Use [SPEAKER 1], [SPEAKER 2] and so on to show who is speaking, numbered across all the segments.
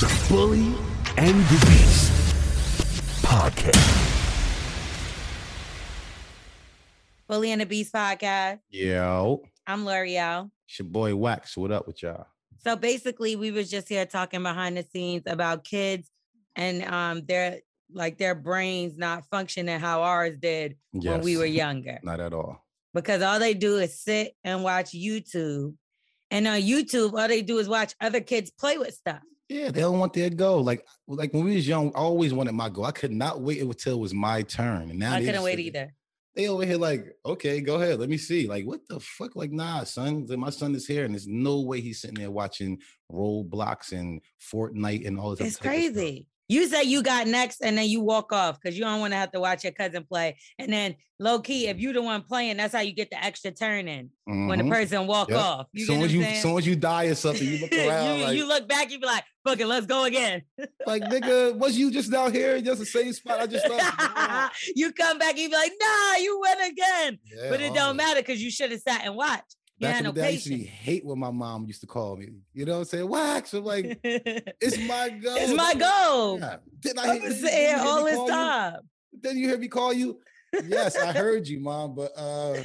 [SPEAKER 1] The Bully and the Beast Podcast.
[SPEAKER 2] Bully and the Beast podcast.
[SPEAKER 3] Yo,
[SPEAKER 2] I'm Lorel.
[SPEAKER 3] it's your boy Wax. What up with y'all?
[SPEAKER 2] So basically, we was just here talking behind the scenes about kids and um their like their brains not functioning how ours did when we were younger.
[SPEAKER 3] Not at all.
[SPEAKER 2] Because all they do is sit and watch YouTube. And on YouTube, all they do is watch other kids play with stuff.
[SPEAKER 3] Yeah, they don't want their go. Like, like when we was young, I always wanted my go. I could not wait until it was my turn. And now
[SPEAKER 2] I couldn't wait either.
[SPEAKER 3] They over here like, okay, go ahead, let me see. Like, what the fuck? Like, nah, son. My son is here, and there's no way he's sitting there watching Roblox and Fortnite and all this.
[SPEAKER 2] It's crazy. You say you got next and then you walk off because you don't want to have to watch your cousin play. And then low key, if you the one playing, that's how you get the extra turn in when the
[SPEAKER 3] Mhm.
[SPEAKER 2] person walk
[SPEAKER 3] Yep.
[SPEAKER 2] off. You
[SPEAKER 3] soon as you, soon as you die or something, you look around
[SPEAKER 2] you,
[SPEAKER 3] like,
[SPEAKER 2] you look back, you be like, fuck it, let's go again.
[SPEAKER 3] like, nigga, was you just down here? Just the same spot I just left.
[SPEAKER 2] You come back, you be like, nah, you went again.
[SPEAKER 3] Yeah,
[SPEAKER 2] but it don't matter because you should have sat and watched. You
[SPEAKER 3] Back
[SPEAKER 2] had
[SPEAKER 3] in
[SPEAKER 2] no
[SPEAKER 3] the day, I used to hate when my mom used to call me. You know what I'm saying? Wax. I'm like, it's my goal.
[SPEAKER 2] It's my goal.
[SPEAKER 3] Yeah. I hear, didn't you
[SPEAKER 2] all this
[SPEAKER 3] call you?
[SPEAKER 2] time.
[SPEAKER 3] Didn't you hear me call you? Yes, I heard you, mom. But uh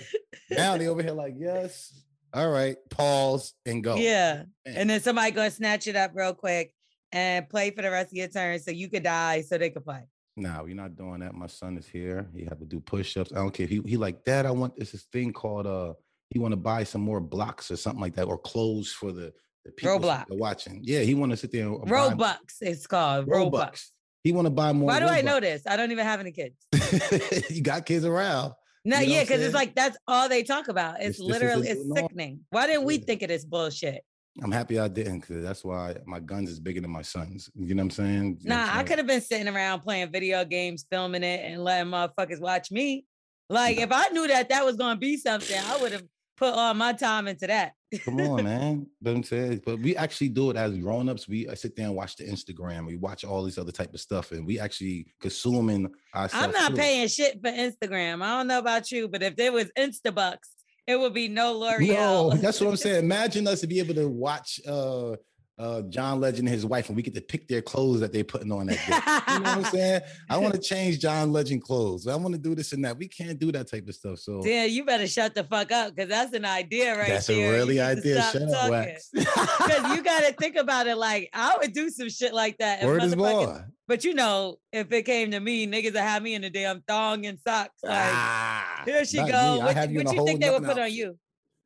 [SPEAKER 3] now they over here like, yes. All right, pause and go.
[SPEAKER 2] Yeah.
[SPEAKER 3] Man.
[SPEAKER 2] And then somebody gonna snatch it up real quick and play for the rest of your turn so you could die so they could play.
[SPEAKER 3] Nah, we're not doing that. My son is here. He have to do push-ups. I don't care. He he like, Dad, I want this, this thing called uh he want to buy some more blocks or something like that, or clothes for the, the people
[SPEAKER 2] Roblox.
[SPEAKER 3] are watching. Yeah, he want to sit there and buy
[SPEAKER 2] it's called. Robux.
[SPEAKER 3] Robux. He want to buy more.
[SPEAKER 2] Why do I know this? I don't even have any kids.
[SPEAKER 3] you got kids around.
[SPEAKER 2] No,
[SPEAKER 3] You know
[SPEAKER 2] yeah, because it's like that's all they talk about.
[SPEAKER 3] This-
[SPEAKER 2] It's literally it's sickening. Why didn't we
[SPEAKER 3] Yeah.
[SPEAKER 2] think of this bullshit?
[SPEAKER 3] I'm happy I didn't, because that's why my guns is bigger than my sons. You know what I'm saying? You
[SPEAKER 2] Nah, I could have been sitting around playing video games, filming it, and letting motherfuckers watch me. Like, if I knew that that was gonna be something, I would have put all my time into that.
[SPEAKER 3] Come on, man. But I'm saying, but we actually do it as grown-ups. We uh, sit there and watch the Instagram. We watch all these other type of stuff, and we actually consuming.
[SPEAKER 2] I'm not
[SPEAKER 3] too.
[SPEAKER 2] paying shit for Instagram. I don't know about you, but if there was Instabucks, it would be no
[SPEAKER 3] No,
[SPEAKER 2] Lorel.
[SPEAKER 3] that's what I'm saying. Imagine us to be able to watch uh uh John Legend and his wife, and we get to pick their clothes that they're putting on that day. You know what I'm saying? I want to change John Legend clothes. I want to do this and that. We can't do that type of stuff. So
[SPEAKER 2] Damn, you better shut the fuck up because that's an idea right
[SPEAKER 3] that's
[SPEAKER 2] there.
[SPEAKER 3] a really idea. Shut up. Wax.
[SPEAKER 2] Because you got to think about it like I would do some shit like that.
[SPEAKER 3] Word is more.
[SPEAKER 2] But you know, if it came to me, niggas would have me in a damn thong and socks. Like,
[SPEAKER 3] Ah,
[SPEAKER 2] here she go.
[SPEAKER 3] me.
[SPEAKER 2] What,
[SPEAKER 3] have you in
[SPEAKER 2] what
[SPEAKER 3] a
[SPEAKER 2] you think they would put on
[SPEAKER 3] outfit.
[SPEAKER 2] you?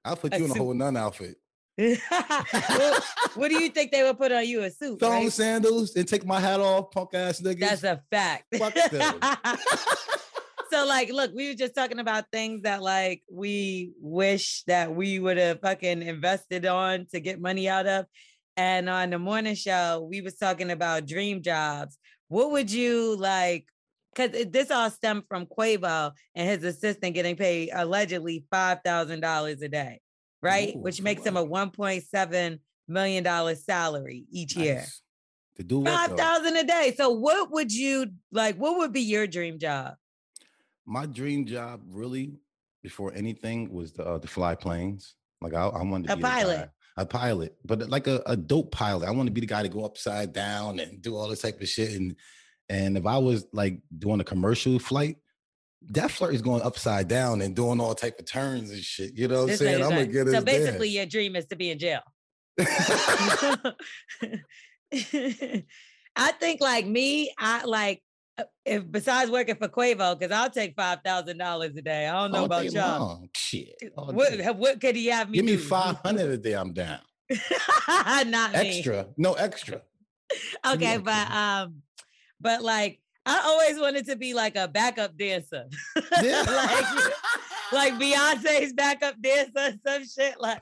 [SPEAKER 3] I'll put
[SPEAKER 2] a
[SPEAKER 3] you in a
[SPEAKER 2] suit.
[SPEAKER 3] whole nun outfit.
[SPEAKER 2] what, what do you think they would put on you? A suit,
[SPEAKER 3] Thong
[SPEAKER 2] right?
[SPEAKER 3] sandals and take my hat off, punk ass niggas.
[SPEAKER 2] That's a fact.
[SPEAKER 3] Fuck
[SPEAKER 2] so like look we were just talking about things that like we wish that we would have fucking invested on to get money out of and on the morning show we was talking about dream jobs what would you like because this all stemmed from Quavo and his assistant getting paid allegedly $5,000 a day, right?
[SPEAKER 3] Ooh,
[SPEAKER 2] Which makes him a $1.7 million salary each year.
[SPEAKER 3] To do what?
[SPEAKER 2] Five
[SPEAKER 3] though?
[SPEAKER 2] a day. So what would you like? What would be your dream job?
[SPEAKER 3] My dream job, really, before anything, was the uh, to fly planes. Like I, I wanted to
[SPEAKER 2] A
[SPEAKER 3] be
[SPEAKER 2] pilot.
[SPEAKER 3] a pilot, but like a, a dope pilot. I want to be the guy to go upside down and do all this type of shit. And and if I was like doing a commercial flight, that flirt is going upside down and doing all type of turns and shit. You know what I'm saying? I'm gonna get
[SPEAKER 2] so basically, your dream is to be in jail. I think like me, I like uh, if besides working for Quavo, because I'll take five thousand dollars a day. I don't know
[SPEAKER 3] All
[SPEAKER 2] about y'all.
[SPEAKER 3] long. Shit. all
[SPEAKER 2] What
[SPEAKER 3] day.
[SPEAKER 2] ha- what could he have me
[SPEAKER 3] Give me five hundred a day. I'm down.
[SPEAKER 2] Not me.
[SPEAKER 3] Extra, no extra.
[SPEAKER 2] Okay, but um, but like I always wanted to be like a backup dancer.
[SPEAKER 3] Yeah.
[SPEAKER 2] like like Beyonce's backup dancer, some shit like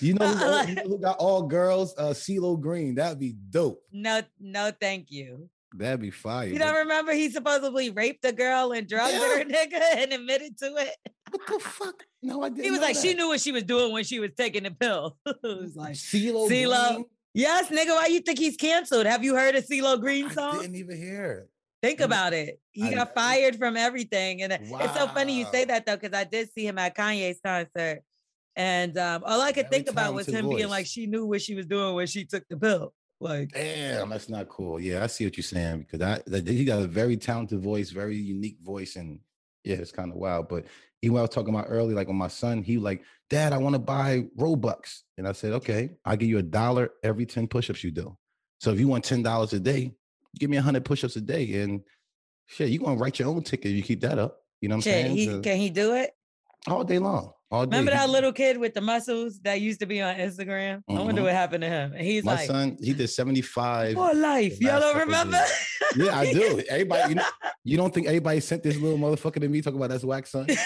[SPEAKER 3] You know, who,
[SPEAKER 2] like-
[SPEAKER 3] you know who got all girls? Uh, CeeLo Green. That'd be dope.
[SPEAKER 2] no, no, thank you.
[SPEAKER 3] That'd be fire.
[SPEAKER 2] You don't remember he supposedly raped a girl and drugged her, nigga, and admitted to it?
[SPEAKER 3] what the fuck? No, I didn't.
[SPEAKER 2] He was like, she knew what she was doing when she was taking the pill. it was like,
[SPEAKER 3] CeeLo.
[SPEAKER 2] CeeLo. Yes, nigga, why you think he's canceled? Have you heard a CeeLo Green song?
[SPEAKER 3] I didn't even hear it.
[SPEAKER 2] Think about it. He
[SPEAKER 3] I
[SPEAKER 2] got fired from everything. And uh, it's so funny you say that though, because I did see him at Kanye's concert. And um, all I could
[SPEAKER 3] Very
[SPEAKER 2] think about was him
[SPEAKER 3] talented
[SPEAKER 2] being like, she knew what she was doing when she took the pill. Like,
[SPEAKER 3] Damn, that's not cool. Yeah, I see what you're saying because I that, he got a very talented voice, very unique voice, and yeah, it's kind of wild. But even what I was talking about earlier, like with my son, he like, Dad, I want to buy Robux, and I said, Okay, I'll give you a dollar every ten push-ups you do. So if you want ten dollars a day, give me a hundred push-ups a day, and shit, you gonna write your own ticket if you keep that up. You know what I'm saying?
[SPEAKER 2] he,
[SPEAKER 3] So,
[SPEAKER 2] can he do it?
[SPEAKER 3] all day long, all day.
[SPEAKER 2] Remember that little kid with the muscles that used to be on Instagram? I wonder
[SPEAKER 3] Mhm.
[SPEAKER 2] what happened to him. And he's
[SPEAKER 3] my
[SPEAKER 2] like,
[SPEAKER 3] son, he did 75
[SPEAKER 2] for life. Y'all don't remember?
[SPEAKER 3] Yeah, I do. Everybody, you, know, you don't think everybody sent this little motherfucker to me talking about that's wax son?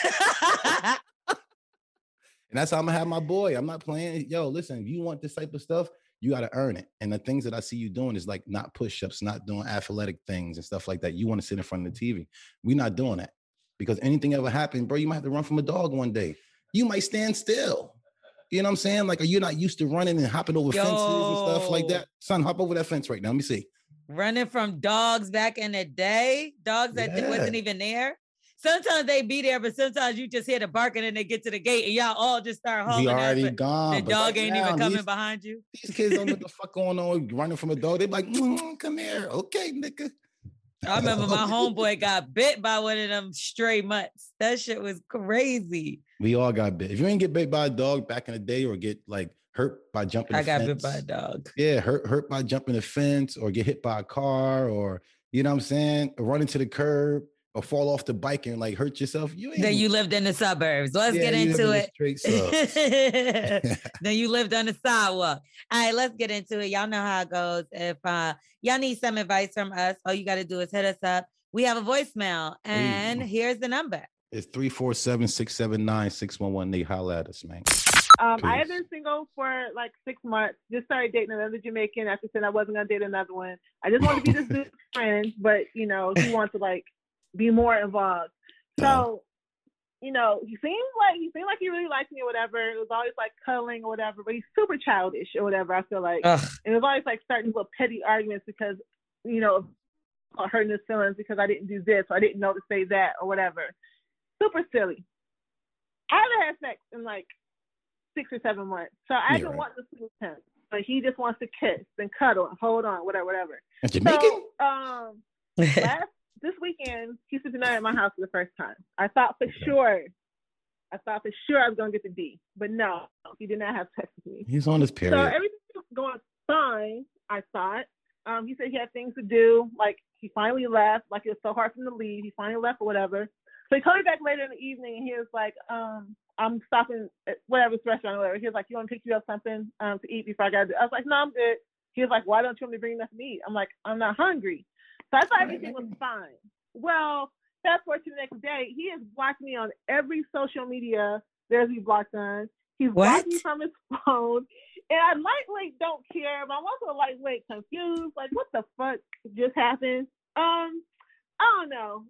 [SPEAKER 3] And that's how I'm gonna have my boy. I'm not playing. Yo, listen, if you want this type of stuff, you gotta earn it. And the things that I see you doing is like not push-ups, not doing athletic things and stuff like that. You want to sit in front of the TV. We're not doing that because anything ever happens, bro, you might have to run from a dog one day. You might stand still. You know what I'm saying? Like, are you not used to running and hopping over fences and stuff like that? Son, hop over that fence right now. Let me see.
[SPEAKER 2] Running from dogs back in the day, dogs that di- wasn't even there. Sometimes they be there, but sometimes you just hear the barking and they get to the gate and y'all all just start
[SPEAKER 3] hollering.
[SPEAKER 2] We ass,
[SPEAKER 3] already gone.
[SPEAKER 2] The dog ain't
[SPEAKER 3] now,
[SPEAKER 2] even coming
[SPEAKER 3] these-
[SPEAKER 2] behind you.
[SPEAKER 3] These kids don't know what the fuck going on running from a dog. They be like, "Mm, come here. Okay, nigga.
[SPEAKER 2] I remember my homeboy got bit by one of them stray mutts. That shit was crazy.
[SPEAKER 3] We all got bit. If you ain't get bit by a dog back in the day or get like hurt by jumping,
[SPEAKER 2] I got
[SPEAKER 3] fence,
[SPEAKER 2] bit by a dog.
[SPEAKER 3] Yeah, hurt hurt by jumping the fence or get hit by a car or you know what I'm saying, run into the curb or fall off the bike and like hurt yourself. You ain't
[SPEAKER 2] Then you lived in the suburbs. Let's
[SPEAKER 3] yeah,
[SPEAKER 2] get into
[SPEAKER 3] in the
[SPEAKER 2] it. Then you lived on the sidewalk. All right, let's get into it. Y'all know how it goes. If uh, y'all need some advice from us, all you got to do is hit us up. We have a voicemail, and
[SPEAKER 3] Ooh.
[SPEAKER 2] here's the number.
[SPEAKER 3] it's 347-679-6118. They holla at us, man.
[SPEAKER 4] Um, I have been single for like six months. Just started dating another Jamaican after saying I wasn't gonna date another one. I just wanted to be this dude's friend, but you know he wants to like be more involved. So, you know, he seemed like he seemed like he really liked me or whatever. It was always like cuddling or whatever, but he's super childish or whatever. I feel like,
[SPEAKER 2] Ugh.
[SPEAKER 4] and it was always like starting little petty arguments because you know hurting his feelings because I didn't do this or I didn't know to say that or whatever. Super silly. I haven't had sex in like six or seven months. So I
[SPEAKER 3] Yeah,
[SPEAKER 4] don't
[SPEAKER 3] right.
[SPEAKER 4] want to sleep with him. But he just wants to kiss and cuddle and hold on, whatever, whatever.
[SPEAKER 3] Jamaican?
[SPEAKER 4] So um last this weekend he spent the night at my house for the first time. I thought for sure I thought for sure I was gonna get the D. But no, he did not have sex with me.
[SPEAKER 3] He's on his period.
[SPEAKER 4] So everything was going fine, I thought. Um, he said he had things to do. Like he finally left. Like it was so hard for him to leave. He finally left or whatever. So he called me back later in the evening and he was like, um, I'm stopping at whatever restaurant or whatever. He was like, You want to pick you up something um to eat before I got to I was like, No, I'm good. He was like, Why don't you want me to bring nothing to eat? I'm like, I'm not hungry. So I thought everything was fine. Well, fast forward to the next day, he has blocked me on every social media there's me blocked on. He's blocked me from his phone. And I lightweight don't care, but I'm also lightweight confused. Like, what the fuck just happened? Um, I don't know.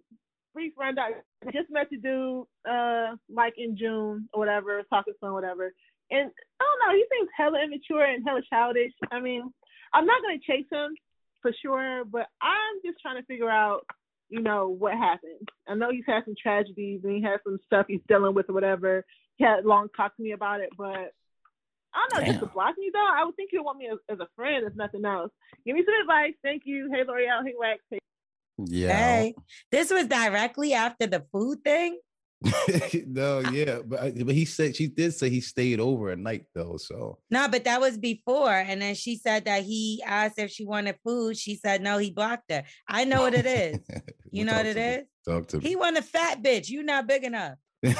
[SPEAKER 4] Brief rundown. I just met the dude, uh, like in June or whatever, talking to him, whatever. And I don't know, he seems hella immature and hella childish. I mean, I'm not gonna chase him for sure, but I'm just trying to figure out, you know, what happened. I know he's had some tragedies and he has some stuff he's dealing with or whatever. He had long talked to me about it, but I don't know, just to block me though, I would think he'd want me as, as a friend, if nothing else. Give me some advice. Thank you. Hey Lorel, hey Wax. Hey
[SPEAKER 3] Yeah.
[SPEAKER 2] Hey, this was directly after the food thing.
[SPEAKER 3] no, yeah, but but he said she did say he stayed over a night though. So
[SPEAKER 2] No, but that was before. And then she said that he asked if she wanted food. She said no, he blocked her. I know what it is. You know what it
[SPEAKER 3] me.
[SPEAKER 2] is?
[SPEAKER 3] Talk to me.
[SPEAKER 2] He want a fat bitch. You not big enough. He's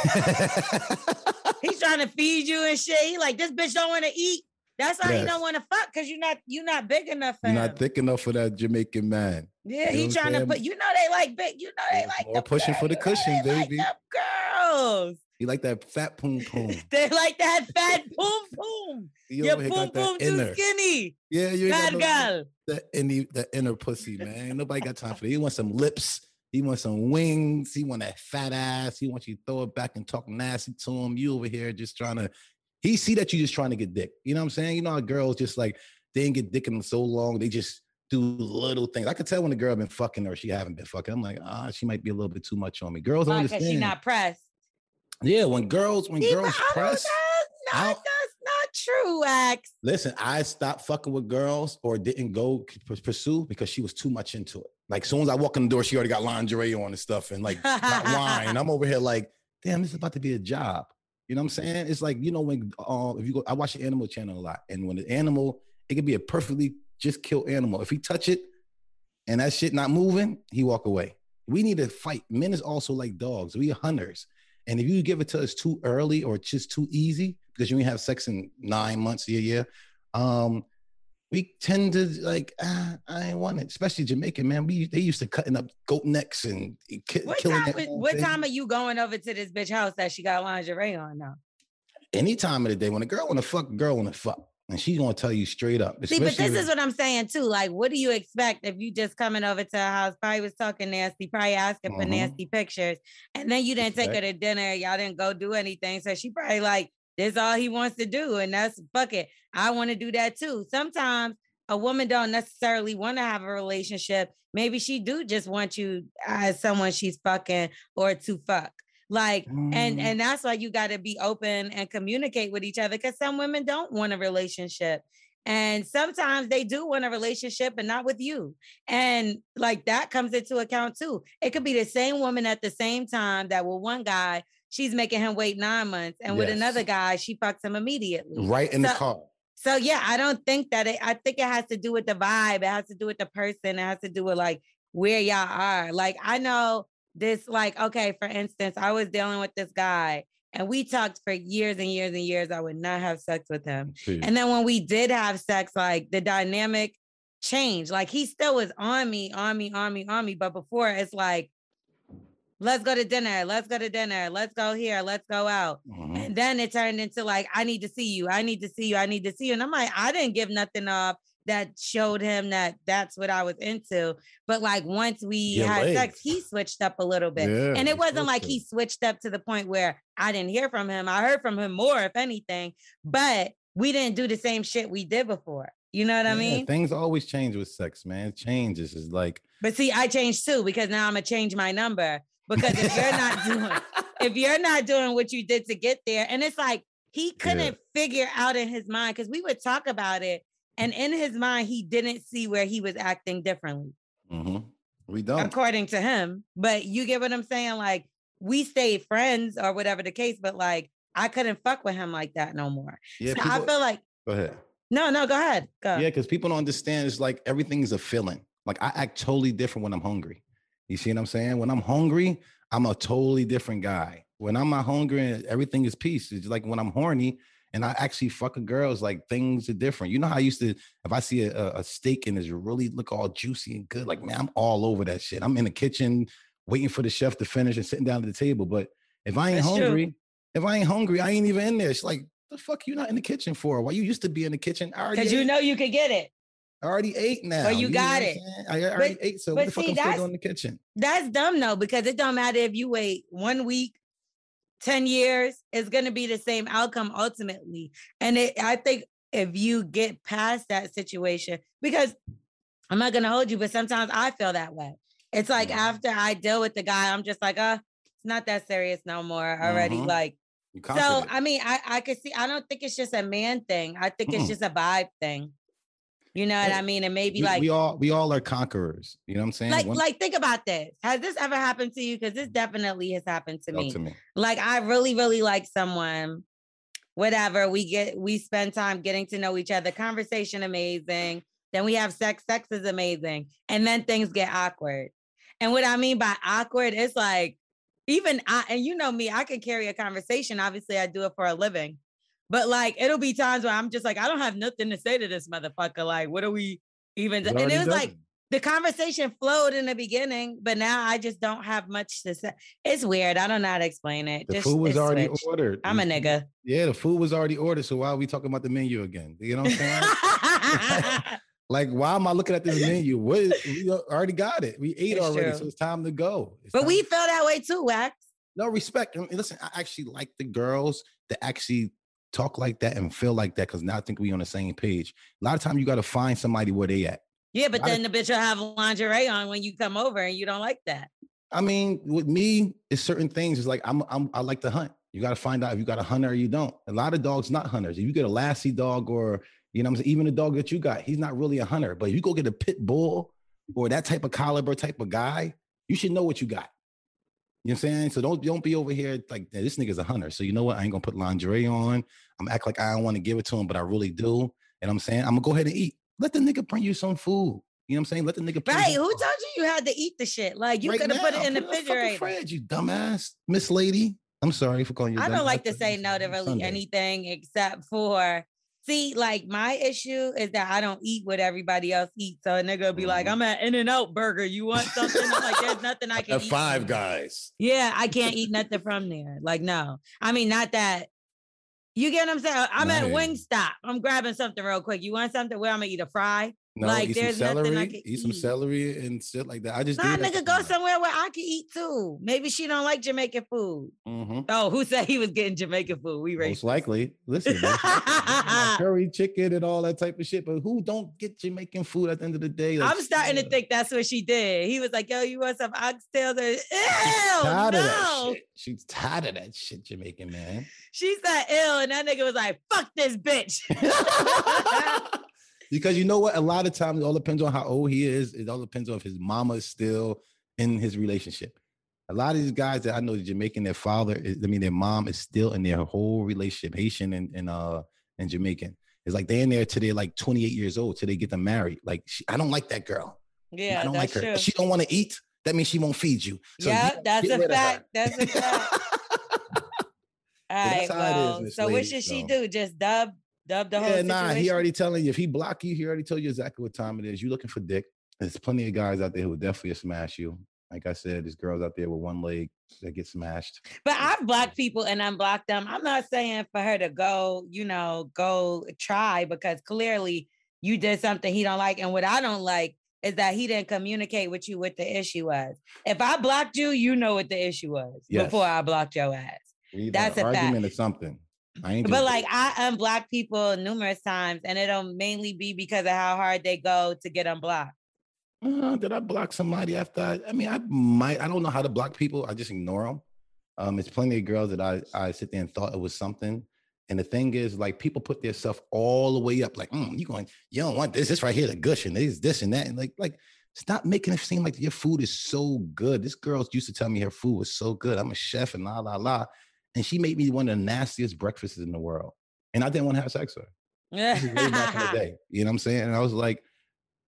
[SPEAKER 2] trying to feed you and shit. He like this bitch don't want to eat. That's why he don't want to fuck because you're not you're not big enough for
[SPEAKER 3] You're
[SPEAKER 2] him.
[SPEAKER 3] not thick enough for that Jamaican man.
[SPEAKER 2] yeah,
[SPEAKER 3] you
[SPEAKER 2] he
[SPEAKER 3] know what I'm
[SPEAKER 2] trying to put. You know they like big. You know they like
[SPEAKER 3] more
[SPEAKER 2] them
[SPEAKER 3] pushing for the
[SPEAKER 2] girls. You know
[SPEAKER 3] cushion,
[SPEAKER 2] like
[SPEAKER 3] baby.
[SPEAKER 2] them girls.
[SPEAKER 3] He like that fat poom poom.
[SPEAKER 2] They like that fat boom boom.
[SPEAKER 3] You
[SPEAKER 2] Your
[SPEAKER 3] over here
[SPEAKER 2] boom
[SPEAKER 3] got that
[SPEAKER 2] boom too
[SPEAKER 3] inner.
[SPEAKER 2] skinny.
[SPEAKER 3] Yeah, you ain't
[SPEAKER 2] Bad
[SPEAKER 3] got no,
[SPEAKER 2] girl.
[SPEAKER 3] that any that inner pussy, man. Nobody got time for that. He wants some lips. He wants some wings. He want that fat ass. He wants you to throw it back and talk nasty to him. You over here just trying to. He see that you just trying to get dick. You know what I'm saying? You know how girls just like they ain't get dick in so long. They just do little things. I could tell when the girl been fucking or she haven't been fucking. I'm like, ah, she might be a little bit too much on me. Girls
[SPEAKER 2] Why?
[SPEAKER 3] Understand.
[SPEAKER 2] she not pressed.
[SPEAKER 3] yeah, when girls when
[SPEAKER 2] He-
[SPEAKER 3] girls press,
[SPEAKER 2] not, that's not true, X.
[SPEAKER 3] Listen, I stopped fucking with girls or didn't go pursue because she was too much into it. Like, soon as I walk in the door, she already got lingerie on and stuff and like wine. I'm over here like, damn, this is about to be a job. You know what I'm saying? It's like, you know, when uh, if you go, I watch the animal channel a lot, and when the animal, it could be a perfectly just killed animal. If he touch it and that shit not moving, he walk away. We need to fight. Men is also like dogs. We are hunters. And if you give it to us too early or just too easy, because you only have sex in nine months, a year, um, we tend to like, ah, I ain't want it. Especially Jamaican, man. We they used to cutting up goat necks and ki-
[SPEAKER 2] What
[SPEAKER 3] killing
[SPEAKER 2] time? What
[SPEAKER 3] thing.
[SPEAKER 2] time are you going over to this bitch house that she got lingerie on now?
[SPEAKER 3] Any time of the day. When a girl wanna fuck, a girl wanna fuck. And she's gonna tell you straight up.
[SPEAKER 2] See, but this is what I'm saying too. Like, what do you expect if you just coming over to her house? Probably was talking nasty, probably asking for
[SPEAKER 3] Mhm.
[SPEAKER 2] nasty pictures, and then you didn't take her to dinner. Y'all didn't go do anything, so she probably like this. All he wants to do, and that's fuck it. I want to do that too. Sometimes a woman don't necessarily want to have a relationship. Maybe she do just want you as someone she's fucking or to fuck. Like, and
[SPEAKER 3] Mm.
[SPEAKER 2] and that's why you got to be open and communicate with each other because some women don't want a relationship and sometimes they do want a relationship but not with you and like that comes into account too it could be the same woman at the same time that with one guy she's making him wait nine months and with another guy she fucks him immediately
[SPEAKER 3] right in the car.
[SPEAKER 2] so yeah, I don't think that it, I think it has to do with the vibe. It has to do with the person. It has to do with like where y'all are. Like I know this, like, okay, for instance, I was dealing with this guy and we talked for years and years and years. I would not have sex with him. And then when we did have sex, like the dynamic changed. Like he still was on me, on me, on me, on me. But before it's like, let's go to dinner, let's go to dinner, let's go here, let's go out.
[SPEAKER 3] Mhm.
[SPEAKER 2] And then it turned into like, I need to see you. I need to see you. I need to see you. And I'm like, I didn't give nothing up that showed him that that's what I was into. But like once we
[SPEAKER 3] Your
[SPEAKER 2] had sex, he switched up a little bit.
[SPEAKER 3] Yeah,
[SPEAKER 2] and it wasn't like
[SPEAKER 3] to.
[SPEAKER 2] he switched up to the point where I didn't hear from him. I heard from him more, if anything, but we didn't do the same shit we did before. You know what I mean?
[SPEAKER 3] things always change with sex, man. It changes. It's like
[SPEAKER 2] But see, I changed too because now I'm gonna change my number. Because if you're not doing if you're not doing what you did to get there, and it's like he couldn't figure out in his mind because we would talk about it, and in his mind he didn't see where he was acting differently,
[SPEAKER 3] mhm. we don't.
[SPEAKER 2] according to him. But you get what I'm saying? Like we stayed friends or whatever the case, but like I couldn't fuck with him like that no more.
[SPEAKER 3] Yeah,
[SPEAKER 2] So I feel like
[SPEAKER 3] go ahead.
[SPEAKER 2] no, no, go ahead, go.
[SPEAKER 3] Yeah, because people don't understand. It's like everything's a feeling. Like I act totally different when I'm hungry. You see what I'm saying? When I'm hungry, I'm a totally different guy. When I'm not hungry, and everything is peace. It's like when I'm horny and I actually fuck a girl, it's like things are different. You know how I used to, if I see a, a- steak and it's really look all juicy and good, like man, I'm all over that shit. I'm in the kitchen waiting for the chef to finish and sitting down at the table. But if I ain't
[SPEAKER 2] That's true.
[SPEAKER 3] hungry, if I ain't hungry, I ain't even in there. It's like, the fuck you not in the kitchen for? Why you used to be in the kitchen? Already
[SPEAKER 2] Because you know you could get it.
[SPEAKER 3] I already ate now.
[SPEAKER 2] Oh, you
[SPEAKER 3] know
[SPEAKER 2] got it.
[SPEAKER 3] I already ate. So what
[SPEAKER 2] but
[SPEAKER 3] the fuck I'm still doing in the kitchen?
[SPEAKER 2] That's dumb though, because it don't matter if you wait one week, 10 years, it's gonna be the same outcome ultimately. And it I think if you get past that situation, because I'm not gonna hold you, but sometimes I feel that way. It's like
[SPEAKER 3] Mhm.
[SPEAKER 2] after I deal with the guy, I'm just like, uh, it's not that serious no more already.
[SPEAKER 3] Mhm.
[SPEAKER 2] Like, so. I mean, I, I could see, I don't think it's just a man thing. I think it's just a vibe thing. You know what. I mean? And maybe
[SPEAKER 3] we,
[SPEAKER 2] like
[SPEAKER 3] we all we all are conquerors. You know what I'm saying?
[SPEAKER 2] like
[SPEAKER 3] One-
[SPEAKER 2] like think about this has this ever happened to you because this mm-hmm. definitely has happened to me
[SPEAKER 3] to me.
[SPEAKER 2] like i really really like someone whatever we get we spend time getting to know each other conversation amazing then we have sex sex is amazing and then things get awkward and what i mean by awkward is like even i and you know me i can carry a conversation obviously i do it for a living but like it'll be times where i'm just like i don't have nothing to say to this motherfucker like what are we even do-" and it was like the conversation flowed in the beginning, but now I just don't have much to say. It's weird. I don't know how to explain it.
[SPEAKER 3] the
[SPEAKER 2] Just
[SPEAKER 3] food was already
[SPEAKER 2] switched.
[SPEAKER 3] ordered.
[SPEAKER 2] I'm a nigga.
[SPEAKER 3] Yeah, the food was already ordered. So why are we talking about the menu again? You know what I'm saying? like, why am I looking at this menu? What is, we already got it. We ate
[SPEAKER 2] It's
[SPEAKER 3] already,
[SPEAKER 2] true.
[SPEAKER 3] so it's time to go. It's
[SPEAKER 2] but we felt that way too, Wax.
[SPEAKER 3] no respect. I mean, listen, I actually like the girls that actually talk like that and feel like that because now I think we on the same page. A lot of time you got to find somebody where they at.
[SPEAKER 2] Yeah, but then the bitch will have lingerie on when you come over and you don't like that.
[SPEAKER 3] I mean, with me, it's certain things. It's like I'm, I'm I like to hunt. You got to find out if you got a hunter or you don't. A lot of dogs not hunters. If you get a lassie dog or you know, what I'm saying, even the dog that you got, he's not really a hunter. But if you go get a pit bull or that type of caliber type of guy, you should know what you got. You know what I'm saying? So don't don't be over here like this nigga's a hunter. So you know what? I ain't gonna put lingerie on. I'm act like I don't want to give it to him, but I really do. And I'm saying I'm gonna go ahead and eat. Let the nigga bring you some food. You know what I'm saying? Let the nigga bring
[SPEAKER 2] Right. Who
[SPEAKER 3] some-
[SPEAKER 2] told you you had to eat the shit? Like you
[SPEAKER 3] Right
[SPEAKER 2] could have put it in the refrigerator.
[SPEAKER 3] fridge, you dumbass, Miss Lady. I'm sorry for calling you.
[SPEAKER 2] I don't like to say no to really anything except for see, like my issue is that I don't eat what everybody else eats. So a nigga will be like,
[SPEAKER 3] Mhm.
[SPEAKER 2] I'm at In and Out Burger. You want something? I'm like, there's nothing I can
[SPEAKER 3] The
[SPEAKER 2] eat.
[SPEAKER 3] Five
[SPEAKER 2] from.
[SPEAKER 3] Guys.
[SPEAKER 2] Yeah, I can't eat nothing from there. Like, no. I mean, not that. You get what I'm saying? I'm at
[SPEAKER 3] Right.
[SPEAKER 2] Wingstop. I'm grabbing something real quick. You want something? Where I'm gonna eat a fry?
[SPEAKER 3] No,
[SPEAKER 2] Like,
[SPEAKER 3] eat some
[SPEAKER 2] there's nothing I
[SPEAKER 3] celery.
[SPEAKER 2] can
[SPEAKER 3] Eat some celery and shit like that. I just
[SPEAKER 2] Nah, nigga, go somewhere where I can eat too. Maybe she don't like Jamaican food.
[SPEAKER 3] Mhm.
[SPEAKER 2] Oh, who said he was getting Jamaican food? We
[SPEAKER 3] Most
[SPEAKER 2] racist.
[SPEAKER 3] likely. Listen, most likely. Like curry chicken and all that type of shit. But who don't get Jamaican food at the end of the day? Like,
[SPEAKER 2] I'm starting to think that's what she did. He was like, "Yo, you want some oxtails?" Or, Ew,
[SPEAKER 3] tired of that
[SPEAKER 2] no.
[SPEAKER 3] shit. She's tired of that shit, Jamaican man.
[SPEAKER 2] She said, "Ill," and that nigga was like, "Fuck this bitch."
[SPEAKER 3] because you know what? A lot of times it all depends on how old he is. It all depends on if his mama is still in his relationship. A lot of these guys that I know, Jamaican, their father, is, I mean, their mom is still in their whole relationship, Haitian and, and uh and Jamaican. It's like they're in there till they're like 28 years old, till they get them married. Like, she, I don't like that girl.
[SPEAKER 2] yeah,
[SPEAKER 3] I don't
[SPEAKER 2] that's
[SPEAKER 3] like her.
[SPEAKER 2] true.
[SPEAKER 3] She don't want to eat. That means she won't feed you. So
[SPEAKER 2] yeah, that's a
[SPEAKER 3] rid of her.
[SPEAKER 2] fact. That's a fact. All right,
[SPEAKER 3] that's how it is,
[SPEAKER 2] well,
[SPEAKER 3] Miss
[SPEAKER 2] so what
[SPEAKER 3] Lady,
[SPEAKER 2] should she do? Just dub, the whole
[SPEAKER 3] yeah,
[SPEAKER 2] situation.
[SPEAKER 3] nah, he already telling you. If he block you, he already told you exactly what time it is. You looking for dick. There's plenty of guys out there who will definitely smash you. Like I said, there's girls out there with one leg that get smashed.
[SPEAKER 2] But I've blocked people and unblocked them. I'm not saying for her to go, you know, go try because clearly you did something he don't like. And what I don't like is that he didn't communicate with you what the issue was. If I blocked you, you know what the issue was before I blocked your ass. That's
[SPEAKER 3] an
[SPEAKER 2] a fact.
[SPEAKER 3] argument or something. I ain't
[SPEAKER 2] But like I unblock people numerous times and it'll mainly be because of how hard they go to get unblocked.
[SPEAKER 3] Uh, did I block somebody after? I, I mean, I might. I don't know how to block people. I just ignore them. Um, it's plenty of girls that I I sit there and thought it was something. And the thing is, like, people put their stuff all the way up. Like, mm, you going? You don't want this? This right here, the gush, and this, this, and that. And like, like, stop making it seem like your food is so good. This girl used to tell me her food was so good. I'm a chef, and la la la. And she made me one of the nastiest breakfasts in the world. And I didn't want to have sex with her. Way back in the day. You know what I'm saying? And I was like,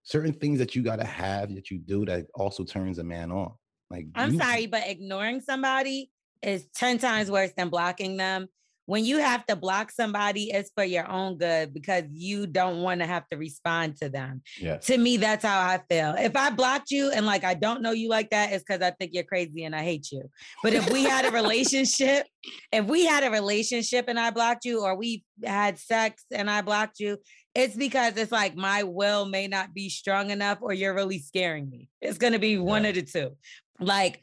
[SPEAKER 3] certain things that you got to have that you do that also turns a man on. Like
[SPEAKER 2] I'm
[SPEAKER 3] you-
[SPEAKER 2] sorry, but ignoring somebody is 10 times worse than blocking them. When you have to block somebody, it's for your own good because you don't want to have to respond to them.
[SPEAKER 3] Yes.
[SPEAKER 2] To me, that's how I feel. If I blocked you and like I don't know you like that, it's because I think you're crazy and I hate you. But if we had a relationship, if we had a relationship and I blocked you, or we had sex and I blocked you, it's because it's like my will may not be strong enough or you're really scaring me. It's going to be one
[SPEAKER 3] Yeah.
[SPEAKER 2] of the two. Like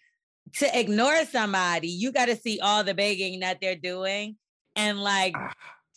[SPEAKER 2] to ignore somebody, you got to see all the begging that they're doing. And like,
[SPEAKER 3] Ah.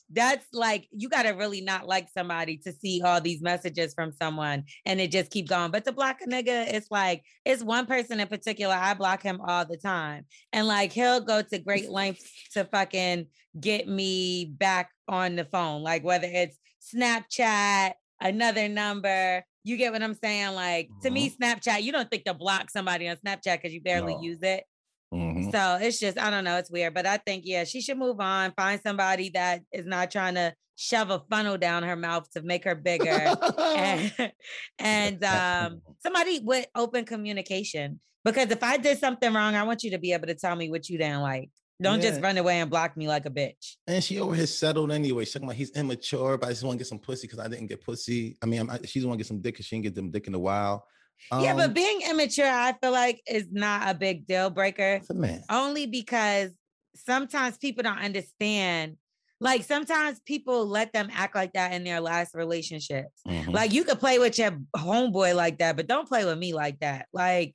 [SPEAKER 2] that's like, you got to really not like somebody to see all these messages from someone and it just keep going. But to block a nigga, it's like, it's one person in particular. I block him all the time. And like, he'll go to great lengths to fucking get me back on the phone. Like, whether it's Snapchat, another number. You get what I'm saying? Like to me, Snapchat, you don't think to block somebody on Snapchat because you barely
[SPEAKER 3] No.
[SPEAKER 2] use it.
[SPEAKER 3] Mhm.
[SPEAKER 2] So it's just, I don't know, it's weird. But I think, yeah, she should move on, find somebody that is not trying to shove a funnel down her mouth to make her bigger. and and um, somebody with open communication. Because if I did something wrong, I want you to be able to tell me what you didn't like. Don't just run away and block me like a bitch.
[SPEAKER 3] And she over here settled anyway. She's talking about he's immature, but I just want to get some pussy because I didn't get pussy. I mean, I'm, I, she's want to get some dick because she didn't get them dick in a while.
[SPEAKER 2] Yeah, but
[SPEAKER 3] Um,
[SPEAKER 2] being immature, I feel like is not a big deal breaker.
[SPEAKER 3] it's a man.
[SPEAKER 2] only because sometimes people don't understand. Like sometimes people let them act like that in their last relationships.
[SPEAKER 3] Mhm.
[SPEAKER 2] Like you could play with your homeboy like that, but don't play with me like that. Like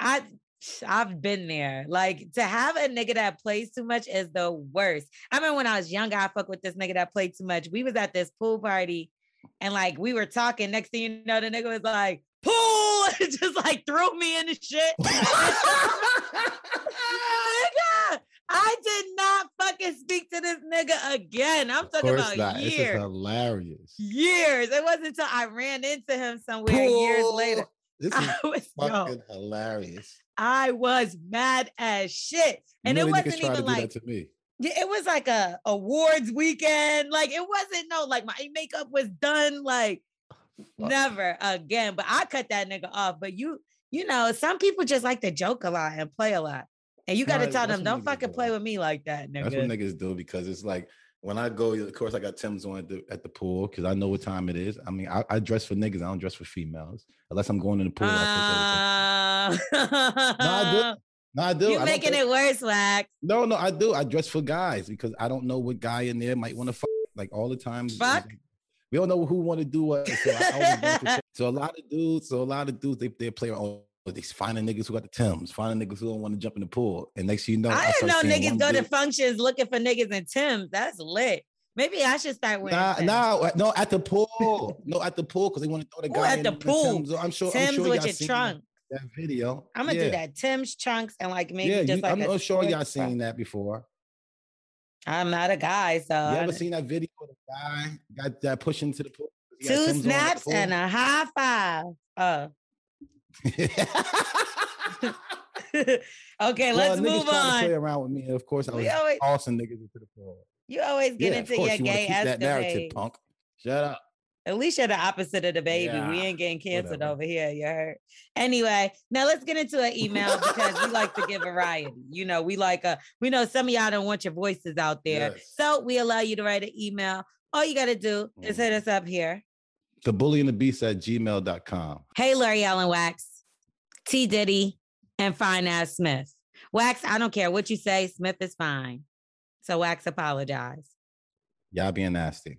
[SPEAKER 2] I I've been there. Like to have a nigga that plays too much is the worst. I remember when I was younger, I fuck with this nigga that played too much. We was at this pool party and like we were talking. Next thing you know, the nigga was like, just like threw me in the shit. Nigga, I did not fucking speak to this nigga again. I'm talking about
[SPEAKER 3] not. This is
[SPEAKER 2] years.
[SPEAKER 3] hilarious.
[SPEAKER 2] Years. It wasn't until I ran into him somewhere years later.
[SPEAKER 3] This is
[SPEAKER 2] I was yo,
[SPEAKER 3] fucking hilarious.
[SPEAKER 2] I was mad as shit. And
[SPEAKER 3] you know
[SPEAKER 2] it wasn't even like
[SPEAKER 3] to me.
[SPEAKER 2] Yeah, it was like a awards weekend. Like it wasn't no like my makeup was done. Like. Never again. But I cut that nigga off. But you, you know, some people just like to joke a lot and play a lot. And you got to
[SPEAKER 3] Nah,
[SPEAKER 2] tell them, don't fucking
[SPEAKER 3] do.
[SPEAKER 2] play with me like that, nigga.
[SPEAKER 3] That's what niggas do because it's like when I go, of course, I got Timbs on at the, at the pool because I know what time it is. I mean, I, I dress for niggas. I don't dress for females unless I'm going in the pool. I.
[SPEAKER 2] Uh,
[SPEAKER 3] no, I do. No, I do. I
[SPEAKER 2] you
[SPEAKER 3] don't
[SPEAKER 2] making it worse, Wax.
[SPEAKER 3] No, no, I do. I dress for guys because I don't know what guy in there might want to fuck. Like all the time.
[SPEAKER 2] Fuck?
[SPEAKER 3] like- We don't know who want to do what. So, I always go to so a lot of dudes, so a lot of dudes, they they play on. Oh, they finding niggas who got the Timbs, finding niggas who don't want to jump in the pool, and next thing you know,
[SPEAKER 2] I didn't know niggas go to functions looking for niggas in Timbs. That's lit. Maybe I should start wearing
[SPEAKER 3] Nah, nah, uh, no, at the pool. no, at the pool because they want to throw the
[SPEAKER 2] Ooh,
[SPEAKER 3] guy
[SPEAKER 2] at
[SPEAKER 3] in
[SPEAKER 2] the
[SPEAKER 3] the
[SPEAKER 2] pool.
[SPEAKER 3] Timbs. I'm sure. I'm sure
[SPEAKER 2] with your
[SPEAKER 3] seen
[SPEAKER 2] trunk.
[SPEAKER 3] That, video.
[SPEAKER 2] I'm gonna
[SPEAKER 3] yeah.
[SPEAKER 2] do that. Timbs trunks and like maybe
[SPEAKER 3] yeah,
[SPEAKER 2] just
[SPEAKER 3] you,
[SPEAKER 2] like
[SPEAKER 3] I'm not sure y'all seen that before.
[SPEAKER 2] I'm not a guy, so
[SPEAKER 3] You ever seen that video of the guy got that pushing to the pool?
[SPEAKER 2] Two
[SPEAKER 3] Timbs on at the
[SPEAKER 2] snaps
[SPEAKER 3] pool?
[SPEAKER 2] and a high five. Uh, okay, let's move
[SPEAKER 3] to play around with me, and of course I was
[SPEAKER 2] always-
[SPEAKER 3] tossing niggas into the pool.
[SPEAKER 2] You always get
[SPEAKER 3] yeah,
[SPEAKER 2] into your
[SPEAKER 3] you
[SPEAKER 2] gay
[SPEAKER 3] keep that narrative, punk. Shut up.
[SPEAKER 2] At least you're the opposite of the baby. we ain't getting canceled
[SPEAKER 3] whatever.
[SPEAKER 2] over here. You heard? Anyway, now let's get into an email because we like to give variety. You know, we like a we know some of y'all don't want your voices out there.
[SPEAKER 3] Yes.
[SPEAKER 2] So we allow you to write an email. All you gotta do is hit
[SPEAKER 3] Mm.
[SPEAKER 2] us up here.
[SPEAKER 3] The bully and the beast at gmail.com.
[SPEAKER 2] Hey, Larry Allen Wax, T Diddy, and Fine Ass Smith. Wax, I don't care what you say, Smith is fine. So Wax apologize.
[SPEAKER 3] Y'all being nasty.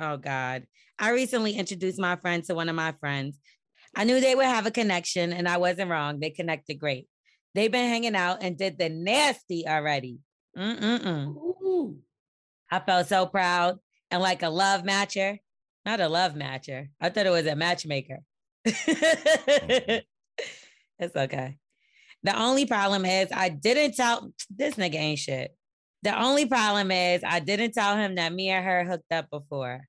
[SPEAKER 2] Oh God. I recently introduced my friend to one of my friends. I knew they would have a connection and I wasn't wrong. They connected great. They've been hanging out and did the nasty already. Mm-mm-mm. I felt so proud and like a love matcher. Not a love matcher. I thought it was a matchmaker. it's okay. The only problem is I didn't tell this nigga ain't shit. The only problem is I didn't tell him that me and her hooked up before.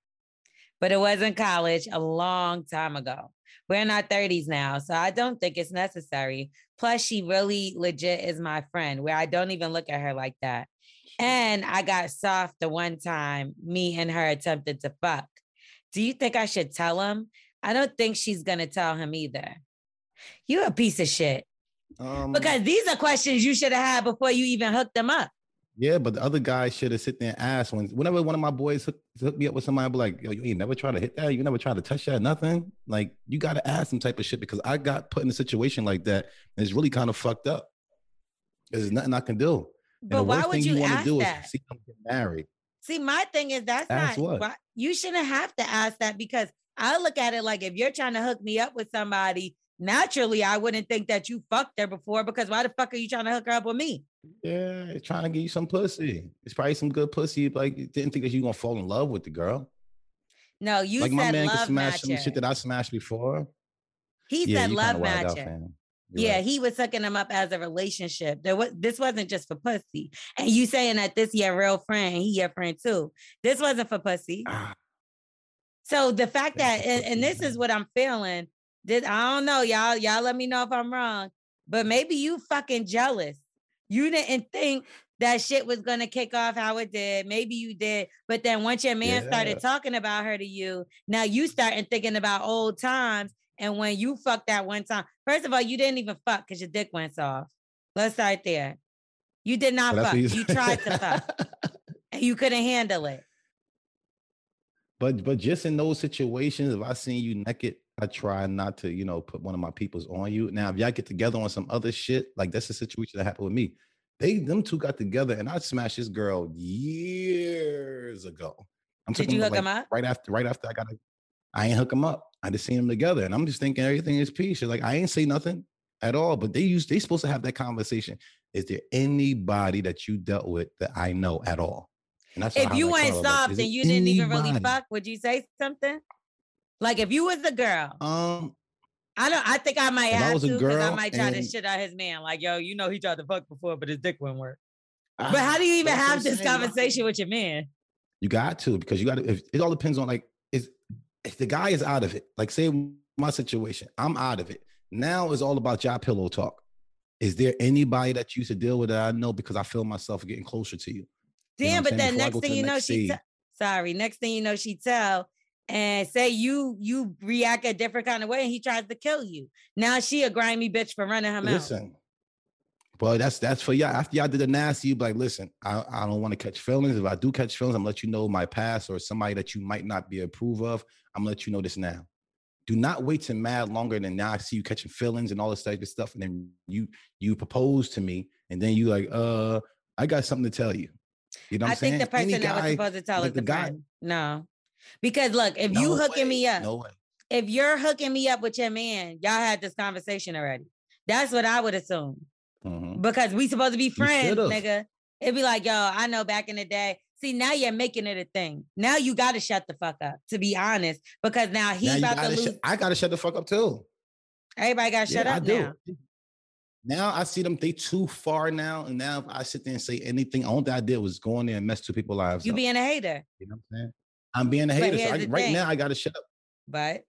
[SPEAKER 2] But it was in college a long time ago. We're in our 30s now, so I don't think it's necessary. Plus, she really legit is my friend, where I don't even look at her like that. And I got soft the one time me and her attempted to fuck. Do you think I should tell him? I don't think she's gonna tell him either. You a piece of shit.
[SPEAKER 3] Um,
[SPEAKER 2] Because these are questions you should have had before you even hooked them up.
[SPEAKER 3] Yeah, but the other guy should have sit there and asked when whenever one of my boys hook, hook me up with somebody, I'd be like, yo, you ain't never try to hit that, you never try to touch that, nothing. Like you gotta ask some type of shit because I got put in a situation like that and it's really kind of fucked up. There's nothing I can do. And the
[SPEAKER 2] But why
[SPEAKER 3] worst
[SPEAKER 2] would
[SPEAKER 3] thing
[SPEAKER 2] you
[SPEAKER 3] wanna
[SPEAKER 2] ask
[SPEAKER 3] do
[SPEAKER 2] that?
[SPEAKER 3] is see them get married.
[SPEAKER 2] See, my thing is that's
[SPEAKER 3] Ask
[SPEAKER 2] not why- you shouldn't have to ask that because I look at it like if you're trying to hook me up with somebody, naturally I wouldn't think that you fucked her before because why the fuck are you trying to hook her up with me?
[SPEAKER 3] Yeah, it's trying to get you some pussy. It's probably some good pussy. Like you didn't think that you gonna fall in love with the girl.
[SPEAKER 2] No, you
[SPEAKER 3] like my man can
[SPEAKER 2] love
[SPEAKER 3] smash some shit that I smashed before.
[SPEAKER 2] he
[SPEAKER 3] yeah,
[SPEAKER 2] said love
[SPEAKER 3] kinda out,
[SPEAKER 2] matcher.
[SPEAKER 3] fam. You're
[SPEAKER 2] Yeah,
[SPEAKER 3] right.
[SPEAKER 2] he was hooking him up as a relationship. There was this wasn't just for pussy. And you saying that this your real friend, he your friend too. This wasn't for pussy.
[SPEAKER 3] Ah,
[SPEAKER 2] So the fact that, and, and this is what I'm feeling. This, I don't know, y'all. Y'all let me know if I'm wrong. But maybe you fucking jealous. You didn't think that shit was gonna kick off how it did. Maybe you did, but then once your man
[SPEAKER 3] Yeah.
[SPEAKER 2] started talking about her to you, now you starting thinking about old times. And when you fucked that one time, first of all, you didn't even fuck because your dick went off. Let's start there. You did not
[SPEAKER 3] that's
[SPEAKER 2] fuck. You tried to fuck, and you couldn't handle it.
[SPEAKER 3] But but just in those situations, if I seen you naked, I try not to, you know, put one of my peoples on you. Now, if y'all get together on some other shit, like that's a situation that happened with me. They them two got together and I smashed this girl years ago. I'm
[SPEAKER 2] Did
[SPEAKER 3] talking
[SPEAKER 2] you hook
[SPEAKER 3] like,
[SPEAKER 2] up?
[SPEAKER 3] Right after, right after I got a, I ain't hook them up. I just seen them together. And I'm just thinking everything is peace. Like I ain't say nothing at all. But they used they supposed to have that conversation. Is there anybody that you dealt with that I know at all? And that's
[SPEAKER 2] if you
[SPEAKER 3] like
[SPEAKER 2] went
[SPEAKER 3] Carla, like,
[SPEAKER 2] soft and you didn't even really fuck, would you say something? Like if you was the girl,
[SPEAKER 3] Um,
[SPEAKER 2] I don't. I think I might
[SPEAKER 3] if I was a
[SPEAKER 2] to because I might try to shit out his man. Like yo, you know he tried to fuck before, but his dick wouldn't work. But how do you even have this conversation with your man?
[SPEAKER 3] You got to because you got to. It all depends on like is if the guy is out of it. Like say my situation, I'm out of it. Now it's all about job pillow talk. Is there anybody that you used to deal with that I know because I feel myself getting closer to you? You know
[SPEAKER 2] Damn, but then
[SPEAKER 3] Before
[SPEAKER 2] next thing
[SPEAKER 3] the
[SPEAKER 2] you know, she te- sorry. Next thing you know, she tell and say you you react a different kind of way, and he tries to kill you. Now she a grimy bitch for running her mouth.
[SPEAKER 3] Listen, well, that's that's for y'all. After y'all did the nasty, you be like, listen, I, I don't want to catch feelings. If I do catch feelings, I'm gonna let you know my past or somebody that you might not be approve of. I'm gonna let you know this now. Do not wait till mad longer than now. I see you catching feelings and all this type of stuff, and then you you propose to me, and then you like, uh, I got something to tell you. You know what
[SPEAKER 2] I
[SPEAKER 3] I'm saying?
[SPEAKER 2] think the person
[SPEAKER 3] Any
[SPEAKER 2] that was supposed to tell
[SPEAKER 3] like
[SPEAKER 2] is
[SPEAKER 3] the
[SPEAKER 2] the
[SPEAKER 3] guy-.
[SPEAKER 2] No, because look, if you hooking
[SPEAKER 3] way,
[SPEAKER 2] me up,
[SPEAKER 3] no way.
[SPEAKER 2] if you're hooking me up with your man, y'all had this conversation already. That's what I would assume.
[SPEAKER 3] Mhm.
[SPEAKER 2] because we supposed to be friends, nigga. It'd be like, yo, I know back in the day. See, now you're making it a thing. Now you got to shut the fuck up, to be honest, because now he
[SPEAKER 3] Now
[SPEAKER 2] about to lose.
[SPEAKER 3] shut- I gotta shut the fuck up too.
[SPEAKER 2] Everybody got to shut
[SPEAKER 3] Yeah, I
[SPEAKER 2] up
[SPEAKER 3] do.
[SPEAKER 2] now.
[SPEAKER 3] Now I see them, they too far now. And now if I sit there and say anything, all that I did was go in there and mess two people's lives.
[SPEAKER 2] You
[SPEAKER 3] up.
[SPEAKER 2] being a hater,
[SPEAKER 3] You know what I'm saying? I'm being a hater. So I, right now. I got to shut up.
[SPEAKER 2] but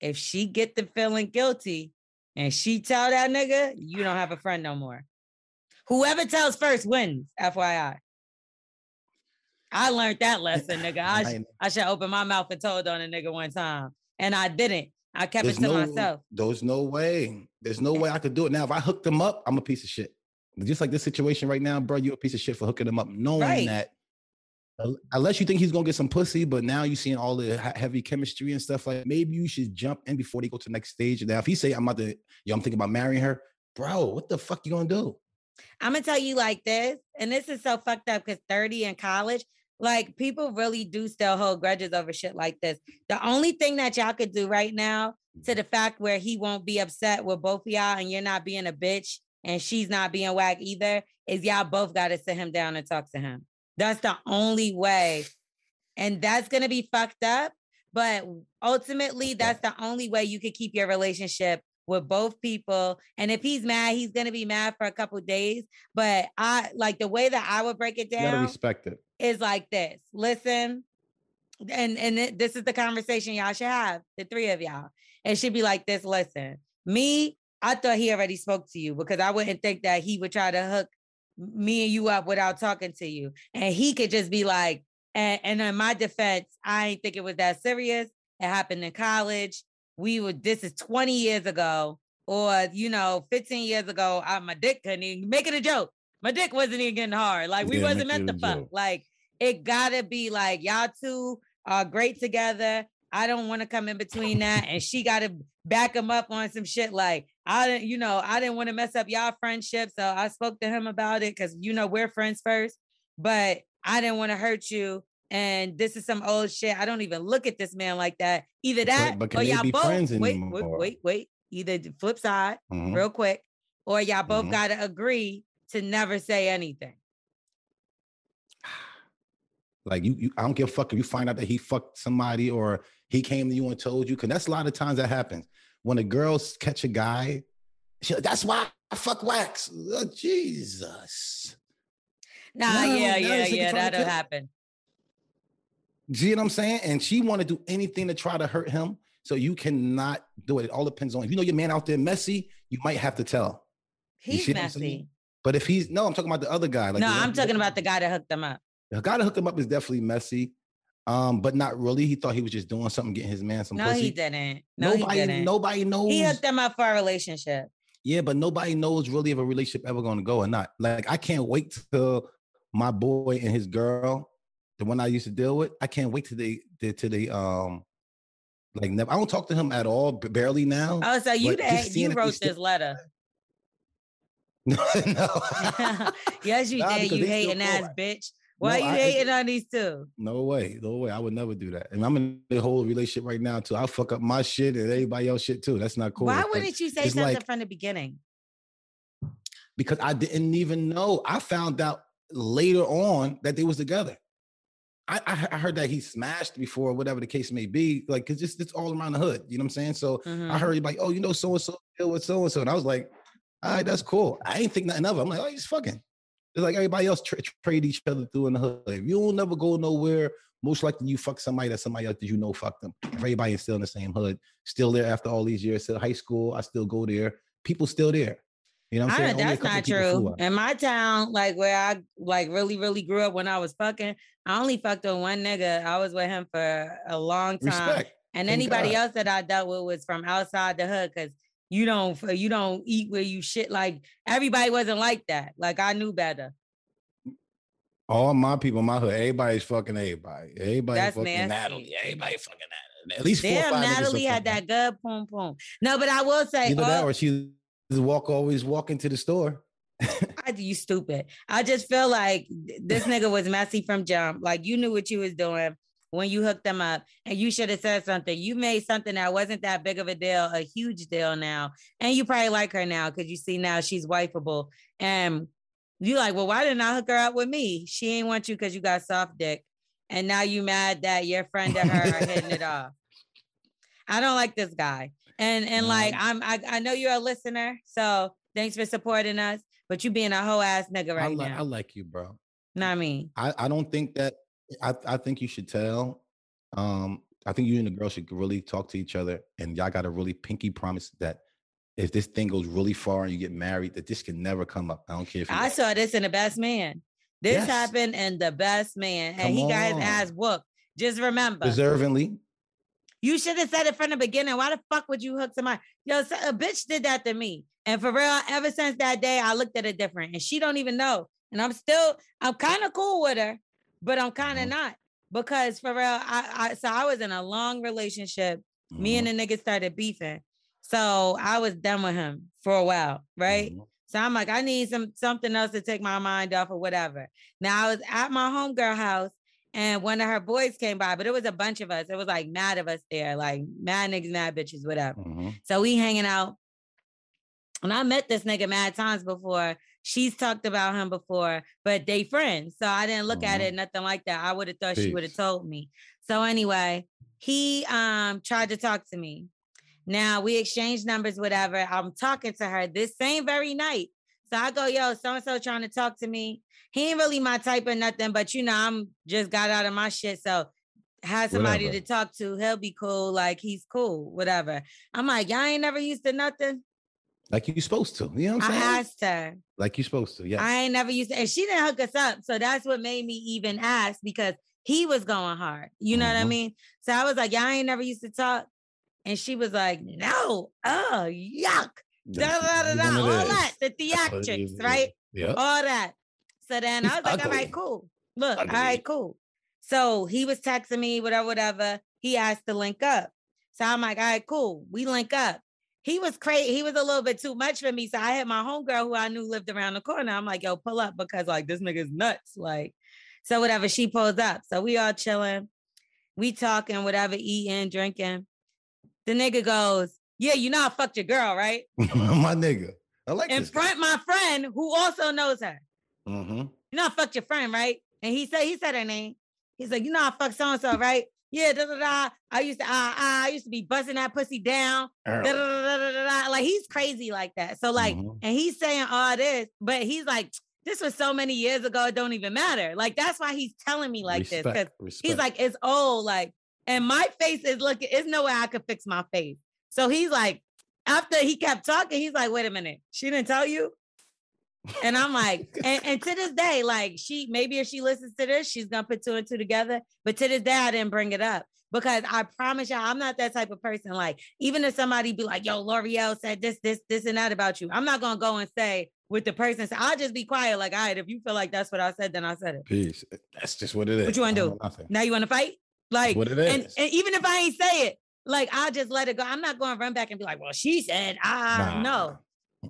[SPEAKER 2] if she get the feeling guilty and she tell that nigga, you don't have a friend no more. Whoever tells first wins. FYI. I learned that lesson, nigga. I, sh- I should open my mouth and told on a nigga one time, and I didn't. I kept
[SPEAKER 3] There's
[SPEAKER 2] it to
[SPEAKER 3] no,
[SPEAKER 2] myself.
[SPEAKER 3] there's no way. There's no eh way I could do it. Now, if I hooked them up, I'm a piece of shit. Just like this situation right now, bro, you're a piece of shit for hooking them up, knowing
[SPEAKER 2] Right.
[SPEAKER 3] that unless you think he's gonna get some pussy, but now you seeing all the heavy chemistry and stuff like maybe you should jump in before they go to the next stage. Now, if he say I'm about to, yo, I'm thinking about marrying her, bro, what the fuck you gonna do?
[SPEAKER 2] I'm gonna tell you like this, and this is so fucked up because 30 in college, like people really do still hold grudges over shit like this. The only thing that y'all could do right now to the fact where he won't be upset with both of y'all and you're not being a bitch and she's not being whack either is y'all both got to sit him down and talk to him. That's the only way. And that's gonna be fucked up. But ultimately, that's the only way you could keep your relationship with both people. And if he's mad, he's gonna be mad for a couple days. But I like the way that I would break it
[SPEAKER 3] You gotta
[SPEAKER 2] down
[SPEAKER 3] respect it.
[SPEAKER 2] is like this. Listen, and and this is the conversation y'all should have, the three of y'all. It should be like this. Listen, me, I thought he already spoke to you because I wouldn't think that he would try to hook me and you up without talking to you. And he could just be like, and, and in my defense, I ain't think it was that serious. It happened in college. We would, this is 20 years ago, or you know, 15 years ago, I, my dick couldn't even make it a joke. My dick wasn't even getting hard. Like we
[SPEAKER 3] Yeah,
[SPEAKER 2] wasn't meant to fuck.
[SPEAKER 3] joke.
[SPEAKER 2] Like it gotta be like y'all two are great together. I don't want to come in between that. And she gotta back him up on some shit. Like I didn't, you know, I didn't want to mess up y'all friendship. So I spoke to him about it because you know we're friends first, but I didn't want to hurt you. And this is some old shit. I don't even look at this man like that. Either that
[SPEAKER 3] but
[SPEAKER 2] or
[SPEAKER 3] can they
[SPEAKER 2] y'all
[SPEAKER 3] be
[SPEAKER 2] both
[SPEAKER 3] friends
[SPEAKER 2] wait, wait, wait, wait. Either flip side,
[SPEAKER 3] Mhm.
[SPEAKER 2] real quick, or y'all both
[SPEAKER 3] Mhm.
[SPEAKER 2] gotta agree to never say anything.
[SPEAKER 3] Like you, you, I don't give a fuck if you find out that he fucked somebody or he came to you and told you. Cause that's a lot of times that happens. When a girl catch a guy, she, that's why I fuck wax. Oh, Jesus.
[SPEAKER 2] Nah,
[SPEAKER 3] No,
[SPEAKER 2] yeah,
[SPEAKER 3] now
[SPEAKER 2] yeah, yeah, that'll happen.
[SPEAKER 3] See what I'm saying? And she want to do anything to try to hurt him. So you cannot do it. It all depends on if you know your man out there messy, you might have to tell.
[SPEAKER 2] He's
[SPEAKER 3] see what I'm saying?
[SPEAKER 2] messy.
[SPEAKER 3] But if he's no, I'm talking about the other guy. Like
[SPEAKER 2] no, I'm talking about the guy that hooked them up.
[SPEAKER 3] The guy that hooked him up is definitely messy. Um, but not really. He thought he was just doing something, getting his man some
[SPEAKER 2] No,
[SPEAKER 3] pussy.
[SPEAKER 2] he didn't. No,
[SPEAKER 3] nobody,
[SPEAKER 2] he didn't.
[SPEAKER 3] nobody knows.
[SPEAKER 2] He hooked them up for a relationship.
[SPEAKER 3] Yeah, but nobody knows really if a relationship ever gonna go or not. Like I can't wait till my boy and his girl, the one I used to deal with, I can't wait till they till till they um like never I don't talk to him at all, barely now.
[SPEAKER 2] Oh, so you you
[SPEAKER 3] that they
[SPEAKER 2] wrote
[SPEAKER 3] still-
[SPEAKER 2] this letter.
[SPEAKER 3] no. no.
[SPEAKER 2] yes, you
[SPEAKER 3] Nah,
[SPEAKER 2] did, you
[SPEAKER 3] still
[SPEAKER 2] hating ass
[SPEAKER 3] cool.
[SPEAKER 2] bitch. Why
[SPEAKER 3] No,
[SPEAKER 2] you
[SPEAKER 3] I-
[SPEAKER 2] hating on these two?
[SPEAKER 3] no way, no way. I would never do that. And I'm in a whole relationship right now too. I'll fuck up my shit and everybody else shit too. That's not cool.
[SPEAKER 2] Why wouldn't you say something
[SPEAKER 3] like-
[SPEAKER 2] from the beginning?
[SPEAKER 3] because I didn't even know. I found out later on that they was together. I, I, I heard that he smashed before, whatever the case may be. Like, cause it's it's all around the hood. You know what I'm saying? So I
[SPEAKER 2] Mhm.
[SPEAKER 3] heard like, oh, you know, so and so deal with so and so, and I was like, all right, that's cool. I ain't think nothing of it. I'm like, oh, he's fucking. It's like everybody else tra- trade each other through in the hood. If you don't never go nowhere, most likely you fuck somebody that somebody else that you know fucked them. Everybody is still in the same hood, still there after all these years. Still high school, I still go there. People still there. You know what I'm
[SPEAKER 2] I,
[SPEAKER 3] saying?
[SPEAKER 2] That's not true. In my town, like where I like really, really grew up when I was fucking, I only fucked with one nigga. I was with him for a long time.
[SPEAKER 3] Respect.
[SPEAKER 2] And
[SPEAKER 3] Thank
[SPEAKER 2] anybody
[SPEAKER 3] God.
[SPEAKER 2] else that I dealt with was from outside the hood because you don't you don't eat where you shit. Like everybody wasn't like that. Like I knew better.
[SPEAKER 3] All my people, my hood, everybody's fucking everybody. Everybody
[SPEAKER 2] That's
[SPEAKER 3] fucking
[SPEAKER 2] nasty.
[SPEAKER 3] Natalie. Everybody fucking Natalie. At least
[SPEAKER 2] Damn,
[SPEAKER 3] five
[SPEAKER 2] Natalie had that good poom poom. No, but I will say,
[SPEAKER 3] Either that
[SPEAKER 2] all-
[SPEAKER 3] or she walk always walk into the store.
[SPEAKER 2] I, you stupid. I just feel like this nigga was messy from jump. Like you knew what you was doing when you hooked them up, and you should have said something. You made something that wasn't that big of a deal a huge deal now, and you probably like her now because you see now she's wifeable, and you like, well, why didn't I hook her up with me? She ain't want you because you got soft dick, and now you mad that your friend and her are hitting it off. I don't like this guy. And and like. I'm I, I know you're a listener, so thanks for supporting us. But you being a whole ass nigga
[SPEAKER 3] I,
[SPEAKER 2] right
[SPEAKER 3] li- I like you, bro.
[SPEAKER 2] Not I mean?
[SPEAKER 3] I, I don't think that I, I think you should tell. Um, I think you and the girl should really talk to each other and y'all got a really pinky promise that if this thing goes really far and you get married, that this can never come up. I don't care if you
[SPEAKER 2] I saw this in the best man. This
[SPEAKER 3] Yes.
[SPEAKER 2] happened in the best man, and
[SPEAKER 3] Come
[SPEAKER 2] he got his
[SPEAKER 3] on.
[SPEAKER 2] ass whooped. Just remember,
[SPEAKER 3] deservingly.
[SPEAKER 2] you should have said it from the beginning. Why the fuck would you hook somebody? Yo, so- a bitch did that to me, and for real, ever since that day, I looked at it different, and she don't even know. And I'm still, I'm kind of cool with her, but I'm kind of
[SPEAKER 3] Mhm.
[SPEAKER 2] not because for real, I, I, so I was in a long relationship. Me and
[SPEAKER 3] Mhm,
[SPEAKER 2] the nigga started beefing, so I was done with him for a while, right?
[SPEAKER 3] mhm.
[SPEAKER 2] So I'm like, I need some something else to take my mind off or whatever. Now I was at my homegirl house and one of her boys came by, but it was a bunch of us. It was like mad of us there, like mad niggas, mad bitches, whatever.
[SPEAKER 3] Mhm.
[SPEAKER 2] So we hanging out. And I met this nigga mad times before. She's talked about him before, but they friends. So I didn't look at
[SPEAKER 3] Mhm.
[SPEAKER 2] it, nothing like that. I would have thought she would have told me. So anyway, he um tried to talk to me. Now we exchanged numbers, whatever. I'm talking to her this same very night. So I go, yo, so and so trying to talk to me. He ain't really my type or nothing, but you know, I'm just got out of my shit. So had somebody
[SPEAKER 3] Whatever.
[SPEAKER 2] to talk to, he'll be cool. Like he's cool, whatever. I'm like, y'all ain't never used to nothing.
[SPEAKER 3] Like you're supposed to. You know what I'm saying?
[SPEAKER 2] I asked her.
[SPEAKER 3] like you're supposed to. Yeah.
[SPEAKER 2] I ain't never used to, and she didn't hook us up. So that's what made me even ask because he was going hard. You know what I
[SPEAKER 3] Mhm.
[SPEAKER 2] mean? So I was like, y'all ain't never used to talk. And she was like, no, oh, yuck. Da, da, da, da, all that, the theatrics, right?
[SPEAKER 3] Yeah.
[SPEAKER 2] All that. So then I was like, all right, cool. Look, all right, cool. So he was texting me, whatever, whatever. He asked to link up. So I'm like, all right, cool. We link up. He was crazy. He was a little bit too much for me. So I had my homegirl who I knew lived around the corner. I'm like, yo, pull up because like this nigga's nuts. Like, so whatever. She pulls up. So we all chilling. We talking, whatever, eating, drinking. The nigga goes, Yeah, you know I fucked your girl, right?
[SPEAKER 3] my nigga. I like
[SPEAKER 2] In
[SPEAKER 3] this. guy.
[SPEAKER 2] front my friend who also knows her.
[SPEAKER 3] Mm-hmm.
[SPEAKER 2] You know I fucked your friend, right? And he said, he said her name. He's like, you know I fucked so-and-so, right? Yeah, da da da. I used to, uh, uh, I used to be busting that pussy down. Da, da, da, da, da, da. Like he's crazy like that. So like,
[SPEAKER 3] Mhm.
[SPEAKER 2] and he's saying all this, but he's like, this was so many years ago, it don't even matter. Like that's why he's telling me like this. 'cause
[SPEAKER 3] Respect,
[SPEAKER 2] He's like, it's old, like, and my face is looking, there's no way I could fix my face. So he's like, after he kept talking, he's like, wait a minute, she didn't tell you? And I'm like, and, and to this day, like she maybe if she listens to this, she's gonna put two and two together. But to this day, I didn't bring it up because I promise y'all, I'm not that type of person. Like, even if somebody be like, yo, Lorel said this, this, this, and that about you, I'm not gonna go and say with the person said. I'll just be quiet, like, all right, if you feel like that's what I said, then I said it.
[SPEAKER 3] Peace. That's just what it is.
[SPEAKER 2] What you wanna do? Now you wanna fight? Like,
[SPEAKER 3] what it
[SPEAKER 2] and, and even if I ain't say it, like I'll just let it go. I'm not to run back and be like, well, she said, ah,
[SPEAKER 3] Nah.
[SPEAKER 2] no.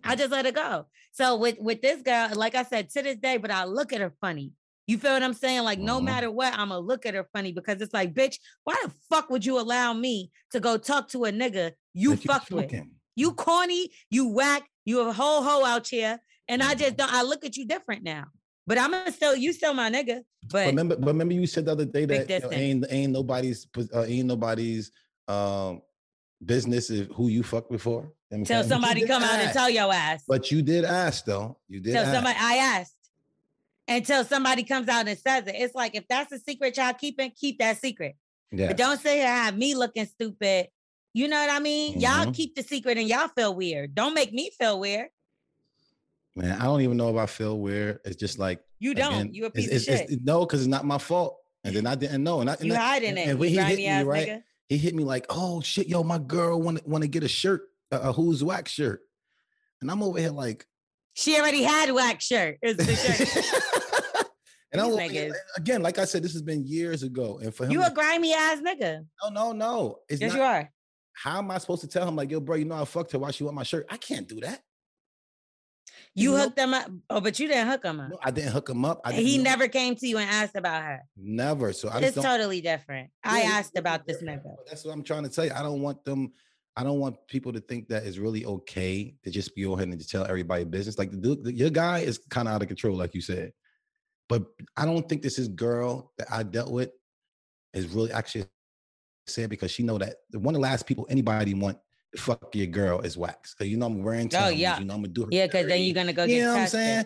[SPEAKER 2] I just let it go. So with with this girl, like I said, to this day, but I look at her funny. You feel what I'm saying? Like no
[SPEAKER 3] Mhm.
[SPEAKER 2] matter what, I'm gonna look at her funny because it's like, bitch, why the fuck would you allow me to go talk to a nigga you
[SPEAKER 3] That
[SPEAKER 2] fucked with?
[SPEAKER 3] fucking-
[SPEAKER 2] You corny, you whack, you a whole hoe out here, and I just
[SPEAKER 3] Mhm.
[SPEAKER 2] don't. I look at you different now. But I'm gonna still, you still my nigga.
[SPEAKER 3] But
[SPEAKER 2] But
[SPEAKER 3] remember, but remember you said the other day that you know, ain't ain't nobody's uh, ain't nobody's um business is who you fucked before. You know
[SPEAKER 2] till
[SPEAKER 3] saying? But you
[SPEAKER 2] somebody come out and tell your ass.
[SPEAKER 3] But you did ask though. You did
[SPEAKER 2] Till
[SPEAKER 3] ask.
[SPEAKER 2] somebody, I asked. until somebody comes out and says it. It's like if that's a secret y'all keeping, keep that secret.
[SPEAKER 3] Yeah.
[SPEAKER 2] But don't say I have me looking stupid. You know what I mean? Y'all
[SPEAKER 3] Mhm.
[SPEAKER 2] keep the secret and y'all feel weird. Don't make me feel weird.
[SPEAKER 3] Man, I don't even know if I feel weird. It's just like
[SPEAKER 2] You don't.
[SPEAKER 3] again,
[SPEAKER 2] you a piece
[SPEAKER 3] it's-
[SPEAKER 2] of
[SPEAKER 3] it's-
[SPEAKER 2] shit.
[SPEAKER 3] no, because it's not my fault. And then I didn't know. And, I, and
[SPEAKER 2] you
[SPEAKER 3] I-
[SPEAKER 2] hiding
[SPEAKER 3] and-
[SPEAKER 2] it.
[SPEAKER 3] and when
[SPEAKER 2] you
[SPEAKER 3] he hit me,
[SPEAKER 2] ass
[SPEAKER 3] right,
[SPEAKER 2] nigga.
[SPEAKER 3] He hit me like, "Oh shit, yo, my girl want want to get a shirt, a, a who's wax shirt," and I'm over here like,
[SPEAKER 2] She already had wax shirt. It's the shirt.
[SPEAKER 3] and I'm
[SPEAKER 2] These
[SPEAKER 3] over here-
[SPEAKER 2] niggas.
[SPEAKER 3] again, like I said, this has been years ago, and for him,
[SPEAKER 2] you a grimy ass nigga.
[SPEAKER 3] no, no, no, it's
[SPEAKER 2] Yes,
[SPEAKER 3] not.
[SPEAKER 2] you are.
[SPEAKER 3] How am I supposed to tell him like, yo, bro, you know I fucked her? Why she want my shirt? I can't do that.
[SPEAKER 2] You
[SPEAKER 3] know-
[SPEAKER 2] hooked them up. Oh, but you didn't hook him up.
[SPEAKER 3] No, I didn't hook him up. I
[SPEAKER 2] he
[SPEAKER 3] know.
[SPEAKER 2] never came to you and asked about her.
[SPEAKER 3] never. So I
[SPEAKER 2] It's totally different. I
[SPEAKER 3] Yeah, it's
[SPEAKER 2] asked about this nigga.
[SPEAKER 3] That's what I'm trying to tell you. I don't want them. I don't want people to think that it's really okay to just be on ahead and just tell everybody business. Like the the- your guy is kind of out of control, like you said. But I don't think this is girl that I dealt with is really actually said because she know that one of the last people anybody want to fuck your girl is wax. Cause you know I'm wearing
[SPEAKER 2] Oh, yeah.
[SPEAKER 3] You know I'm gonna do her.
[SPEAKER 2] Yeah, because then you're gonna go
[SPEAKER 3] You
[SPEAKER 2] get
[SPEAKER 3] know what I'm saying?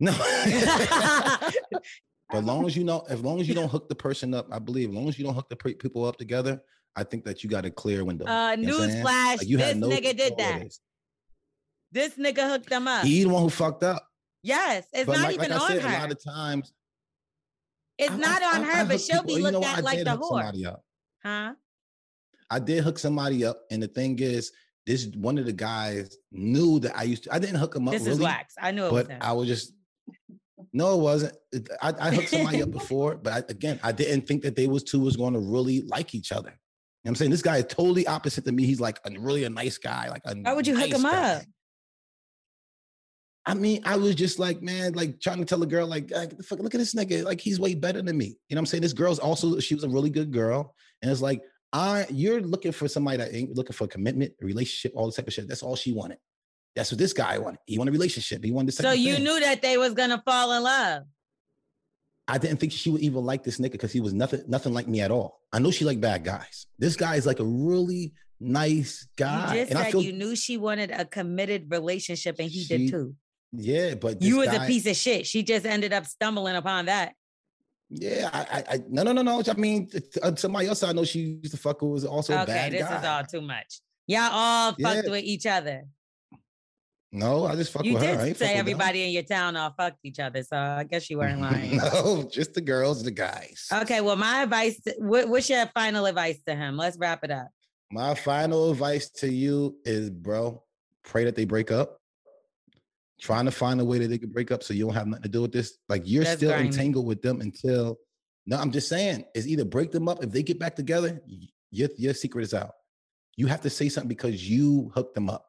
[SPEAKER 3] No. But as long as you know, as long as you don't hook the person up, I believe, as long as you don't hook the pe- people up together, I think that you got a clear window.
[SPEAKER 2] Uh,
[SPEAKER 3] You know what I'm saying?
[SPEAKER 2] newsflash,
[SPEAKER 3] Like, you
[SPEAKER 2] this
[SPEAKER 3] no
[SPEAKER 2] nigga did that.
[SPEAKER 3] this.
[SPEAKER 2] This nigga hooked them up.
[SPEAKER 3] He the one who fucked up.
[SPEAKER 2] yes, it's
[SPEAKER 3] but
[SPEAKER 2] not
[SPEAKER 3] like,
[SPEAKER 2] even
[SPEAKER 3] like
[SPEAKER 2] on
[SPEAKER 3] said, a lot of times
[SPEAKER 2] it's
[SPEAKER 3] I-
[SPEAKER 2] not
[SPEAKER 3] I-
[SPEAKER 2] on
[SPEAKER 3] I-
[SPEAKER 2] her, but she'll
[SPEAKER 3] people-
[SPEAKER 2] be
[SPEAKER 3] you know
[SPEAKER 2] looked at like the whore. Huh?
[SPEAKER 3] I did hook somebody up, and the thing is, this one of the guys knew that I used to. I didn't hook him up
[SPEAKER 2] This
[SPEAKER 3] really,
[SPEAKER 2] is wax. I knew it was
[SPEAKER 3] but
[SPEAKER 2] him.
[SPEAKER 3] I was just. No, it wasn't. I, I hooked somebody up before, but I, again, I didn't think that they was two was going to really like each other. You know what I'm saying this guy is totally opposite to me. He's like a really a nice guy. Like a
[SPEAKER 2] Why would you hook him
[SPEAKER 3] guy.
[SPEAKER 2] up?
[SPEAKER 3] I mean, I was just like, man, like trying to tell a girl, like, "Ah, the fuck, look at this nigga, like he's way better than me. You know what I'm saying? This girl's also, she was a really good girl. And it's like, I you're looking for somebody that ain't looking for commitment, relationship, all this type of shit. That's all she wanted. That's what this guy wanted. He wanted a relationship. He wanted this.
[SPEAKER 2] So you
[SPEAKER 3] thing.
[SPEAKER 2] knew that they was gonna fall in love.
[SPEAKER 3] I didn't think she would even like this nigga because he was nothing, nothing like me at all. I know she like bad guys. This guy is like a really nice guy.
[SPEAKER 2] you just
[SPEAKER 3] and I feel
[SPEAKER 2] you knew she wanted a committed relationship, and he
[SPEAKER 3] She-
[SPEAKER 2] did too.
[SPEAKER 3] yeah, but
[SPEAKER 2] You was a piece of shit. She just ended up stumbling upon that.
[SPEAKER 3] Yeah, I, I, no, no, no, no. I mean, t- uh, somebody else I know she used to fuck with was also a
[SPEAKER 2] okay,
[SPEAKER 3] bad
[SPEAKER 2] this
[SPEAKER 3] guy.
[SPEAKER 2] is all too much. Y'all all fucked with each other.
[SPEAKER 3] No, I just fuck
[SPEAKER 2] you
[SPEAKER 3] with her. I
[SPEAKER 2] did say
[SPEAKER 3] fuck with them.
[SPEAKER 2] everybody in your town all fucked each other, so I guess you weren't lying.
[SPEAKER 3] no, just the girls, the guys.
[SPEAKER 2] Okay, well, my advice. What, what's your final advice to him? Let's wrap it up.
[SPEAKER 3] My final advice to you is, bro, pray that they break up. Trying to find a way that they can break up so you don't have nothing to do with this. Like you're
[SPEAKER 2] That's
[SPEAKER 3] still
[SPEAKER 2] grimy.
[SPEAKER 3] entangled with them until. No, I'm just saying, is either break them up. If they get back together, your your secret is out. You have to say something because you hooked them up.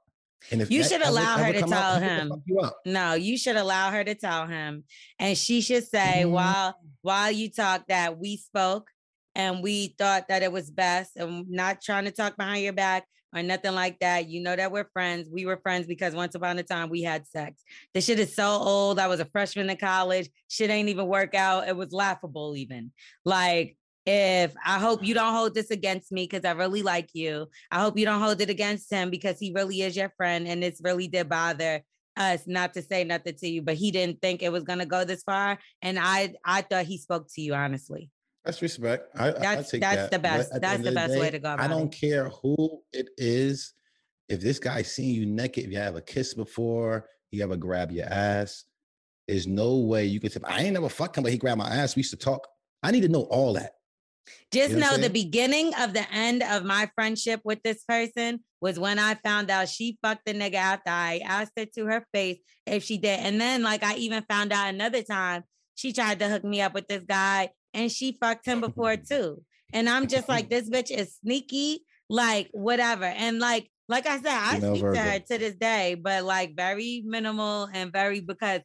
[SPEAKER 3] And if
[SPEAKER 2] You should
[SPEAKER 3] ever-
[SPEAKER 2] allow her
[SPEAKER 3] ever
[SPEAKER 2] to
[SPEAKER 3] come out,
[SPEAKER 2] tell him.
[SPEAKER 3] You.
[SPEAKER 2] No, you should allow her to tell him, and she should say
[SPEAKER 3] Mhm.
[SPEAKER 2] while while you talk that we spoke and we thought that it was best, and not trying to talk behind your back or nothing like that. You know that we're friends. We were friends because once upon a time we had sex. The shit is so old. I was a freshman in college. Shit ain't even work out. It was laughable even. Like if I hope you don't hold this against me because I really like you. I hope you don't hold it against him because he really is your friend and this really did bother us not to say nothing to you, but he didn't think it was gonna go this far. And I I thought he spoke to you honestly.
[SPEAKER 3] That's respect. I, I- I
[SPEAKER 2] That's-
[SPEAKER 3] take
[SPEAKER 2] that's
[SPEAKER 3] that.
[SPEAKER 2] the best-
[SPEAKER 3] at
[SPEAKER 2] that's the
[SPEAKER 3] of
[SPEAKER 2] best way to go
[SPEAKER 3] I don't
[SPEAKER 2] it.
[SPEAKER 3] care who it is. If this guy seen you naked, if you have a kiss before, he ever grab your ass, there's no way you can say, I ain't never fucked him, but he grabbed my ass. We used to talk. I need to know all that.
[SPEAKER 2] Just
[SPEAKER 3] You know
[SPEAKER 2] know the beginning of the end of my friendship with this person was when I found out she fucked the nigga after I asked her to her face if she did. And then, like, I even found out another time she tried to hook me up with this guy and she fucked him before too. And I'm just like, this bitch is sneaky, like, whatever. And like, like I said, I speak to her to this day, but like very minimal and very because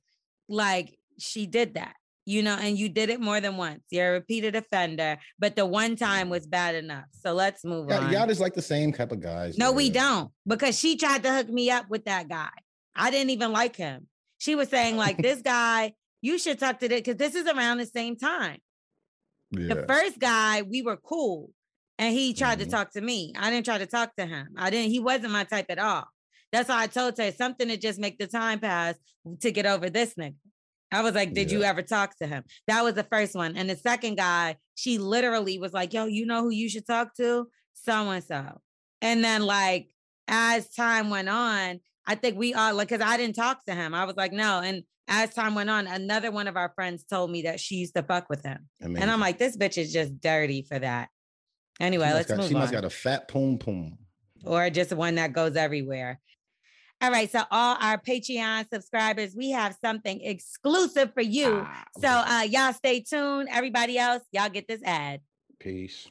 [SPEAKER 2] like she did that you know, and you did it more than once. You're a repeated offender, but the one time was bad enough. So let's move
[SPEAKER 3] Y'all,
[SPEAKER 2] on.
[SPEAKER 3] y'all just like the same type of guys.
[SPEAKER 2] no, we don't, because she tried to hook me up with that guy. I didn't even like him. She was saying, like, this guy, you should talk to this because this is around the same time.
[SPEAKER 3] Yeah.
[SPEAKER 2] The first guy, we were cool, and he tried
[SPEAKER 3] Mhm.
[SPEAKER 2] to talk to me. I didn't try to talk to him. I didn't. He wasn't my type at all. That's why I told her something to just make the time pass to get over this nigga. I was like, Did you ever talk to him? That was the first one. And the second guy, she literally was like, Yo, you know who you should talk to? So and so. And then, like, as time went on, I think we all like, cause I didn't talk to him. I was like, No. And as time went on, another one of our friends told me that she used to fuck with him. And I'm like, This bitch is just dirty for that. Anyway, let's
[SPEAKER 3] got,
[SPEAKER 2] move
[SPEAKER 3] she
[SPEAKER 2] on
[SPEAKER 3] must got a fat poom poom.
[SPEAKER 2] or just one that goes everywhere. All right, so all our Patreon subscribers, we have something exclusive for you.
[SPEAKER 3] Ah,
[SPEAKER 2] So uh y'all stay tuned. Everybody else, y'all get this ad.
[SPEAKER 3] peace.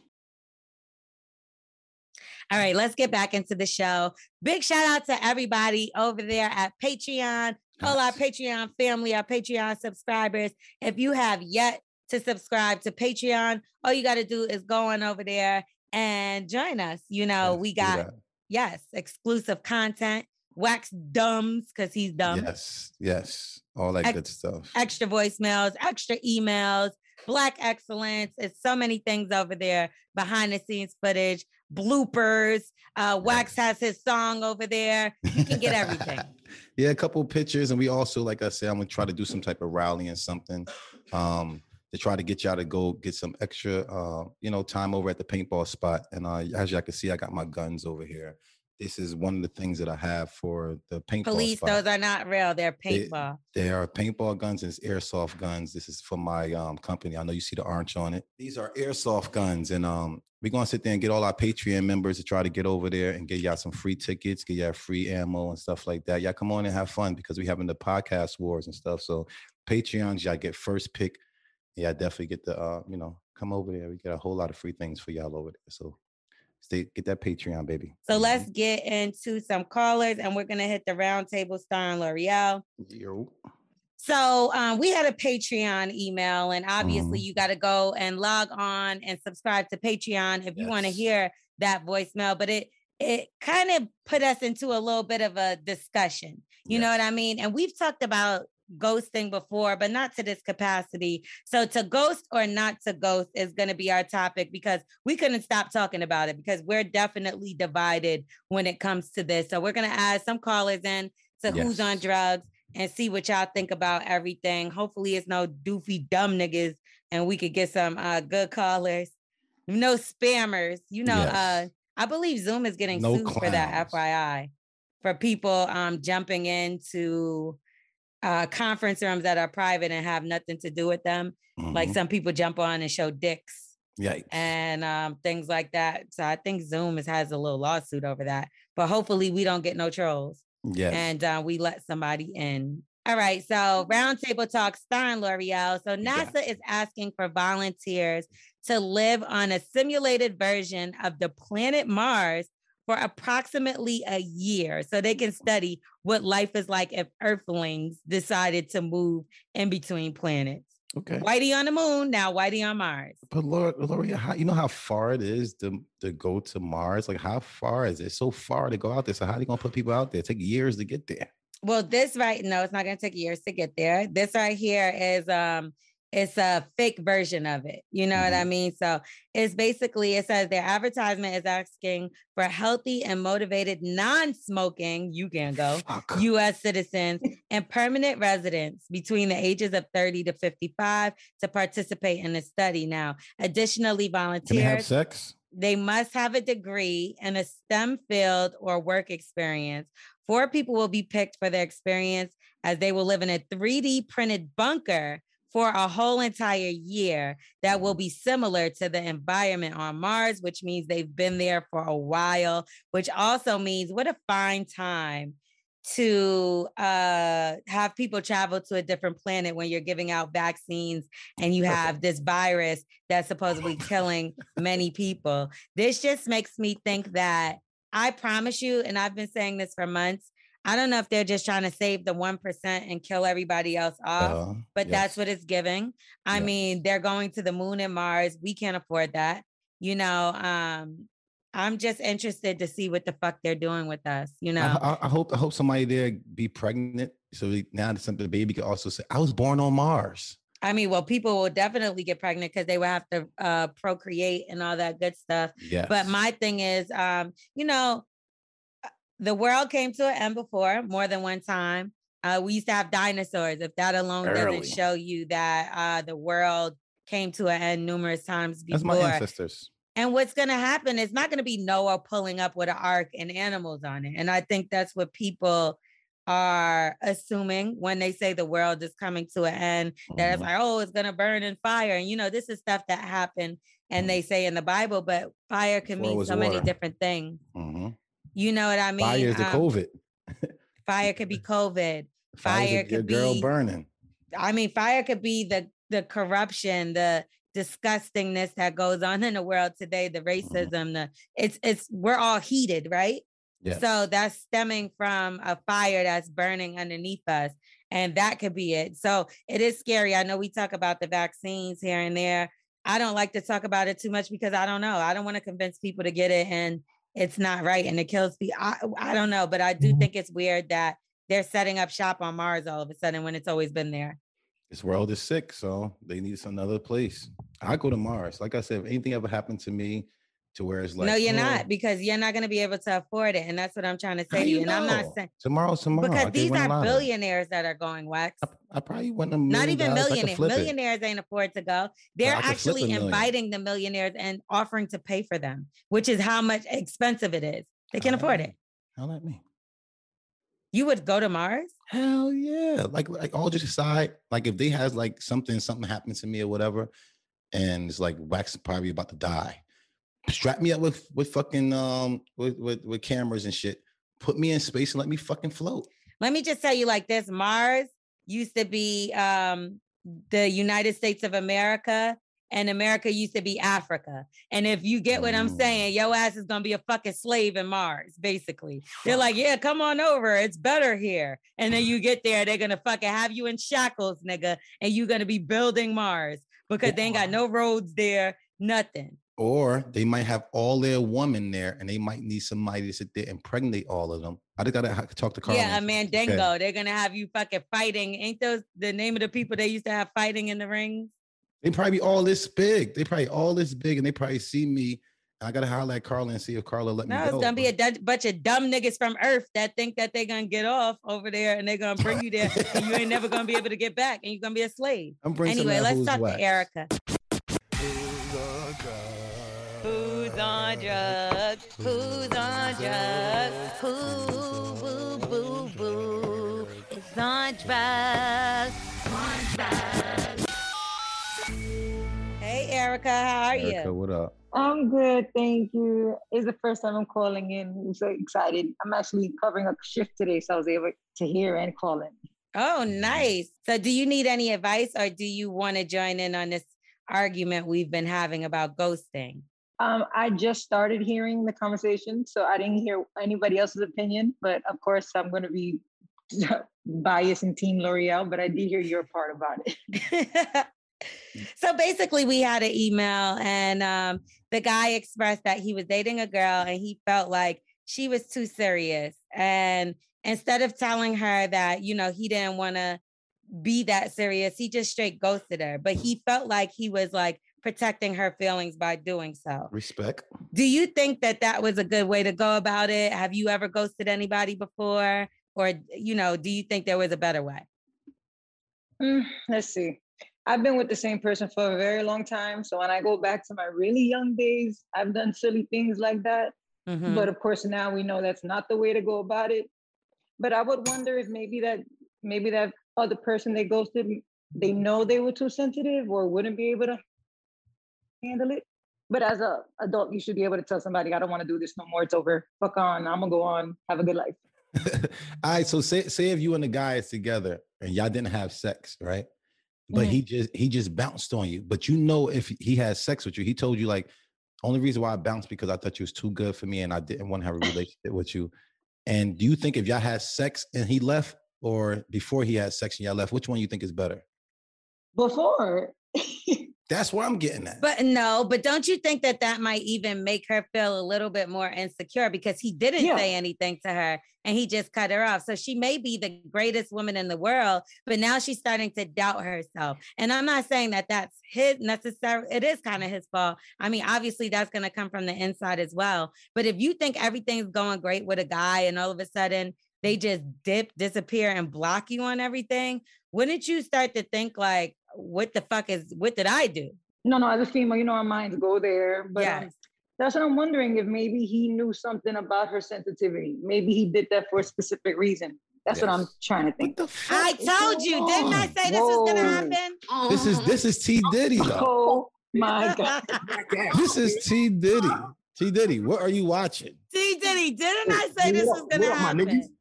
[SPEAKER 2] All right, let's get back into the show. Big shout out to everybody over there at Patreon, all our Patreon family, our Patreon subscribers. If you have yet to subscribe to Patreon, all you got to do is go on over there and join us. You know, we got yes, exclusive content. Wax dumbs because he's dumb.
[SPEAKER 3] Yes, yes, all that
[SPEAKER 2] Ex-
[SPEAKER 3] good stuff.
[SPEAKER 2] Extra voicemails, extra emails, black excellence. It's so many things over there. Behind the scenes footage, bloopers. Uh, Wax has his song over there. You can get everything.
[SPEAKER 3] yeah, a couple pictures, and we also, like I said, I'm gonna try to do some type of rally and something, um, to try to get y'all to go get some extra, uh, you know, time over at the paintball spot. And uh, as y'all can see, I got my guns over here. This is one of the things that I have for the paintball
[SPEAKER 2] Police,
[SPEAKER 3] spot.
[SPEAKER 2] those are not real. They're
[SPEAKER 3] They-
[SPEAKER 2] paintball.
[SPEAKER 3] They are paintball guns and it's airsoft guns. This is for my um, company. I know you see the orange on it. These are airsoft guns, and um, we're gonna sit there and get all our Patreon members to try to get over there and get y'all some free tickets, get y'all free ammo and stuff like that. Y'all come on and have fun because we're having the podcast wars and stuff. So Patreons, y'all get first pick. Yeah, definitely get the uh, you know, come over there. We get a whole lot of free things for y'all over there. So stay get that Patreon, baby.
[SPEAKER 2] So
[SPEAKER 3] Mhm.
[SPEAKER 2] let's get into some callers and we're going to hit the round table star and Lorel.
[SPEAKER 3] Yo.
[SPEAKER 2] So um, we had a Patreon email, and obviously
[SPEAKER 3] Mhm.
[SPEAKER 2] you got to go and log on and subscribe to Patreon if you want to hear that voicemail. But it it kind of put us into a little bit of a discussion. You know what I mean? And we've talked about ghosting before, but not to this capacity. So to ghost or not to ghost is going to be our topic because we couldn't stop talking about it because we're definitely divided when it comes to this. So we're going to add some callers in to who's on drugs and see what y'all think about everything. Hopefully, it's no doofy dumb niggas, and we could get some uh, good callers. No spammers. You know, uh, I believe Zoom is getting
[SPEAKER 3] No
[SPEAKER 2] sued for that. FYI, for people um, jumping into uh, conference rooms that are private and have nothing to do with them. Like
[SPEAKER 3] Mhm.
[SPEAKER 2] some people jump on and show dicks
[SPEAKER 3] Yikes.
[SPEAKER 2] and um, things like that. So I think Zoom is, has a little lawsuit over that. But hopefully, we don't get no trolls
[SPEAKER 3] yes.
[SPEAKER 2] and uh, we let somebody in. All right, so roundtable talk, starring Lorel. So
[SPEAKER 3] Yeah.
[SPEAKER 2] NASA is asking for volunteers to live on a simulated version of the planet Mars for approximately a year, so they can study what life is like if Earthlings decided to move in between planets.
[SPEAKER 3] okay.
[SPEAKER 2] Whitey on the moon, now Whitey on Mars.
[SPEAKER 3] But Lord, Gloria, how you know how far it is to to go to Mars? Like how far is it? It's so far to go out there. So how are you gonna put people out there? It take years to get there.
[SPEAKER 2] Well, this right, no, it's not going to take years to get there. This right here is um, it's a fake version of it. You know what I mm-hmm. mean? So it's basically it says their advertisement is asking for healthy and motivated non-smoking. You can go.
[SPEAKER 3] Fuck.
[SPEAKER 2] U.S. citizens and permanent residents between the ages of 30 to 55 to participate in the study. Now, additionally,
[SPEAKER 3] Can they have
[SPEAKER 2] volunteers
[SPEAKER 3] sex?
[SPEAKER 2] they must have a degree in a STEM field or work experience. Four people will be picked for their experience as they will live in a 3D printed bunker for a whole entire year that will be similar to the environment on Mars, which means they've been there for a while, which also means what a fine time to uh, have people travel to a different planet when you're giving out vaccines and you have this virus that's supposedly killing many people. This just makes me think that I promise you, and I've been saying this for months. I don't know if they're just trying to save the 1% and kill everybody else off,
[SPEAKER 3] Uh,
[SPEAKER 2] but that's what it's giving. I
[SPEAKER 3] Yes.
[SPEAKER 2] mean, they're going to the moon and Mars. We can't afford that. You know, um, I'm just interested to see what the fuck they're doing with us, you know.
[SPEAKER 3] I, I hope I hope somebody there be pregnant so we, now that some the baby could also say I was born on Mars.
[SPEAKER 2] I mean, well, people will definitely get pregnant because they will have to uh, procreate and all that good stuff.
[SPEAKER 3] Yes.
[SPEAKER 2] But my thing is, um, you know, the world came to an end before more than one time. Uh, we used to have dinosaurs. If that alone
[SPEAKER 3] Early.
[SPEAKER 2] doesn't show you that uh, the world came to an end numerous times before.
[SPEAKER 3] That's my ancestors.
[SPEAKER 2] And what's going to happen is not going to be Noah pulling up with an ark and animals on it. And I think that's what people are assuming when they say the world is coming to an end. That it's
[SPEAKER 3] Mhm.
[SPEAKER 2] like, oh, it's going to burn in fire. And you know, this is stuff that happened and they say in the Bible, but fire can
[SPEAKER 3] Before
[SPEAKER 2] mean so many different things.
[SPEAKER 3] Mhm.
[SPEAKER 2] You know what I mean?
[SPEAKER 3] Fire is the
[SPEAKER 2] Um,
[SPEAKER 3] COVID.
[SPEAKER 2] Fire could be COVID.
[SPEAKER 3] Fire's
[SPEAKER 2] fire
[SPEAKER 3] a- your
[SPEAKER 2] could
[SPEAKER 3] girl burning.
[SPEAKER 2] I mean, fire could be the the corruption, the disgustingness that goes on in the world today, the racism, the it's it's we're all heated, right?
[SPEAKER 3] Yes.
[SPEAKER 2] So that's stemming from a fire that's burning underneath us. And that could be it. So it is scary. I know we talk about the vaccines here and there. I don't like to talk about it too much because I don't know. I don't want to convince people to get it and it's not right and it kills people. I, I don't know, but I do
[SPEAKER 3] Mhm.
[SPEAKER 2] think it's weird that they're setting up shop on Mars all of a sudden when it's always been there.
[SPEAKER 3] this world is sick, so they need another place. I go to Mars. Like I said, if anything ever happened to me, to where it's like,
[SPEAKER 2] no, you're
[SPEAKER 3] oh,
[SPEAKER 2] not because you're not going to be able to afford it. And that's what I'm trying to say to
[SPEAKER 3] you.
[SPEAKER 2] And I'm not saying
[SPEAKER 3] tomorrow's tomorrow.
[SPEAKER 2] Because these are billionaires that are going wax.
[SPEAKER 3] I, I probably win a
[SPEAKER 2] Not even millionaires.
[SPEAKER 3] it.
[SPEAKER 2] Millionaires ain't afford to go. They're
[SPEAKER 3] I could flip a
[SPEAKER 2] actually inviting the millionaires and offering to pay for them, which is how much expensive it is. They can't afford it.
[SPEAKER 3] How that mean?
[SPEAKER 2] You would go to Mars?
[SPEAKER 3] Hell yeah! Like like all just aside, like if they has like something something happened to me or whatever, and it's like Wax is probably about to die, strap me up with with fucking um with with, with cameras and shit. Put me in space and let me fucking float.
[SPEAKER 2] Let me just tell you like this Mars used to be um, the United States of America, and America used to be Africa. And if you get what I'm
[SPEAKER 3] Mm.
[SPEAKER 2] saying, your ass is gonna be a fucking slave in Mars, basically. They're like, yeah, come on over. It's better here. And then you get there, they're gonna fucking have you in shackles, nigga, and you're gonna be building Mars because they ain't got no roads there, nothing.
[SPEAKER 3] Or they might have all their women there, and they might need somebody to sit there and impregnate all of them. I just gotta talk to Carl.
[SPEAKER 2] yeah, a
[SPEAKER 3] and see if she
[SPEAKER 2] mandingo. They're gonna have you fucking fighting. Ain't those the name of the people they used to have fighting in the rings?
[SPEAKER 3] They probably all this big. They probably all this big, and they probably see me. I gotta holler at Carla and see if Carla let
[SPEAKER 2] No,
[SPEAKER 3] me No,
[SPEAKER 2] it's
[SPEAKER 3] go.
[SPEAKER 2] gonna be a bunch of dumb niggas from Earth that think that they're gonna get off over there and they're gonna bring you there, and you ain't never gonna be able to get back, and you're gonna be a slave.
[SPEAKER 3] I'm bringing
[SPEAKER 2] Anyway, let's talk
[SPEAKER 3] wax.
[SPEAKER 2] to Erica. Who's on drugs? Who's on drugs? Who, boo, boo, boo, is on drugs? On drugs. Hey, Erica, how are
[SPEAKER 3] Erica,
[SPEAKER 2] you?
[SPEAKER 3] what up?
[SPEAKER 5] I'm good, thank you. It's the first time I'm calling in. I'm so excited. I'm actually covering a shift today, so I was able to hear and call in.
[SPEAKER 2] Oh, nice. So, do you need any advice or do you want to join in on this argument we've been having about ghosting?
[SPEAKER 5] Um, I just started hearing the conversation, so I didn't hear anybody else's opinion. But of course, I'm going to be biased in Team Lorel, but I did hear your part about it.
[SPEAKER 2] so basically we had an email and um, the guy expressed that he was dating a girl and he felt like she was too serious and instead of telling her that you know he didn't want to be that serious he just straight ghosted her but he felt like he was like protecting her feelings by doing so
[SPEAKER 3] Respect.
[SPEAKER 2] do you think that that was a good way to go about it have you ever ghosted anybody before or you know do you think there was a better way
[SPEAKER 5] Mm, let's see. I've been with the same person for a very long time. So when I go back to my really young days, I've done silly things like that.
[SPEAKER 2] Mhm.
[SPEAKER 5] But of course, now we know that's not the way to go about it. But I would wonder if maybe that maybe that other person they ghosted, they know they were too sensitive or wouldn't be able to handle it. But as a adult, you should be able to tell somebody, I don't want to do this no more. It's over. Fuck on. I'm gonna go on. Have a good life.
[SPEAKER 3] All right. So say say if you and the guy is together and y'all didn't have sex, right? But
[SPEAKER 2] Mhm.
[SPEAKER 3] he just he just bounced on you. But you know if he has sex with you, he told you like only reason why I bounced because I thought you was too good for me and I didn't want to have a relationship with you. And do you think if y'all had sex and he left, or before he had sex and y'all left, which one you think is better?
[SPEAKER 5] Before,
[SPEAKER 3] That's where I'm getting at.
[SPEAKER 2] But no, but don't you think that that might even make her feel a little bit more insecure because he didn't
[SPEAKER 5] Yeah.
[SPEAKER 2] say anything to her and he just cut her off. So she may be the greatest woman in the world, but now she's starting to doubt herself. And I'm not saying that that's his necessary. It is kind of his fault. I mean, obviously that's going to come from the inside as well. But if you think everything's going great with a guy and all of a sudden they just dip, disappear, and block you on everything, wouldn't you start to think like, what the fuck is what did I do?
[SPEAKER 5] No, no, as a female, you know our minds go there. But um, that's what I'm wondering if maybe he knew something about her sensitivity. Maybe he did that for a specific reason. That's what I'm trying to
[SPEAKER 3] What
[SPEAKER 5] think.
[SPEAKER 3] the fuck?
[SPEAKER 2] I told
[SPEAKER 3] going
[SPEAKER 2] you, didn't I
[SPEAKER 3] on?
[SPEAKER 2] say this was gonna
[SPEAKER 5] Whoa.
[SPEAKER 2] happen?
[SPEAKER 3] This is this is T Diddy though.
[SPEAKER 5] Oh my god.
[SPEAKER 3] This is T Diddy. T Diddy, what are you watching?
[SPEAKER 2] T Diddy, didn't I say
[SPEAKER 6] Hey,
[SPEAKER 2] this was gonna
[SPEAKER 6] what
[SPEAKER 2] happen?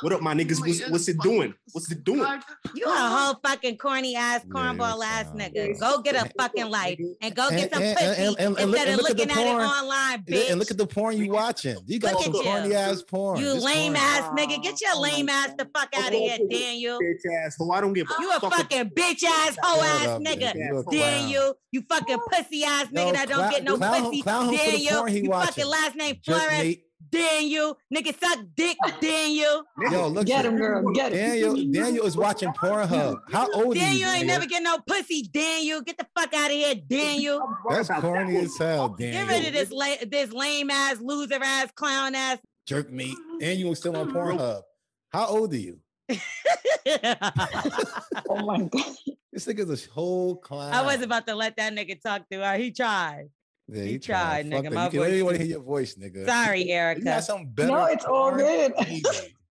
[SPEAKER 6] Niggas? What up, my niggas? What's, what's it doing? What's it doing?
[SPEAKER 2] You a whole fucking corny ass, cornball ass nigga. Go get a fucking life and go get some
[SPEAKER 3] and-
[SPEAKER 2] pussy
[SPEAKER 3] and- and- and look-
[SPEAKER 2] instead of
[SPEAKER 3] look at the
[SPEAKER 2] looking at it
[SPEAKER 3] porn.
[SPEAKER 2] online,
[SPEAKER 3] And
[SPEAKER 2] bitch.
[SPEAKER 3] and look at the porn you watching. You got
[SPEAKER 2] Look
[SPEAKER 3] some
[SPEAKER 2] at you.
[SPEAKER 3] corny ass porn.
[SPEAKER 2] You lame
[SPEAKER 3] porn-
[SPEAKER 2] ass nigga. Get your lame ass the fuck out of here, Daniel.
[SPEAKER 6] Bitch ass. So I don't give a
[SPEAKER 2] You a fucking bitch ass hoe ass
[SPEAKER 3] up,
[SPEAKER 2] nigga.
[SPEAKER 3] You.
[SPEAKER 2] Daniel, you fucking pussy ass nigga that don't get no
[SPEAKER 3] clown-
[SPEAKER 2] pussy.
[SPEAKER 3] clown him for
[SPEAKER 2] Daniel,
[SPEAKER 3] he
[SPEAKER 2] you
[SPEAKER 3] watching.
[SPEAKER 2] fucking last name
[SPEAKER 3] Jerk
[SPEAKER 2] Flores.
[SPEAKER 3] Mate.
[SPEAKER 2] Daniel, nigga suck dick. Daniel,
[SPEAKER 3] Yo, look
[SPEAKER 5] Get
[SPEAKER 3] at
[SPEAKER 5] him, girl. Get him.
[SPEAKER 3] Daniel. Daniel is watching Pornhub. How old are you?
[SPEAKER 2] Daniel ain't never get no pussy. Daniel, get the fuck out of here, Daniel.
[SPEAKER 3] That's corny as hell, Daniel.
[SPEAKER 2] Get rid of this la- this lame ass, loser ass, clown ass.
[SPEAKER 3] jerk meat. And you still on Pornhub. How old are you?
[SPEAKER 5] Oh my god.
[SPEAKER 3] This nigga's a whole clown.
[SPEAKER 2] I wasn't about to let that nigga talk through her. He tried.
[SPEAKER 3] Yeah,
[SPEAKER 2] he
[SPEAKER 3] he
[SPEAKER 2] tried,
[SPEAKER 3] tried.
[SPEAKER 2] nigga.
[SPEAKER 3] Fuck
[SPEAKER 2] My
[SPEAKER 3] that. You can
[SPEAKER 2] voice
[SPEAKER 3] want to hear your voice, nigga.
[SPEAKER 2] Sorry,
[SPEAKER 3] You got
[SPEAKER 2] Erica.
[SPEAKER 3] some better.
[SPEAKER 5] No, it's all good.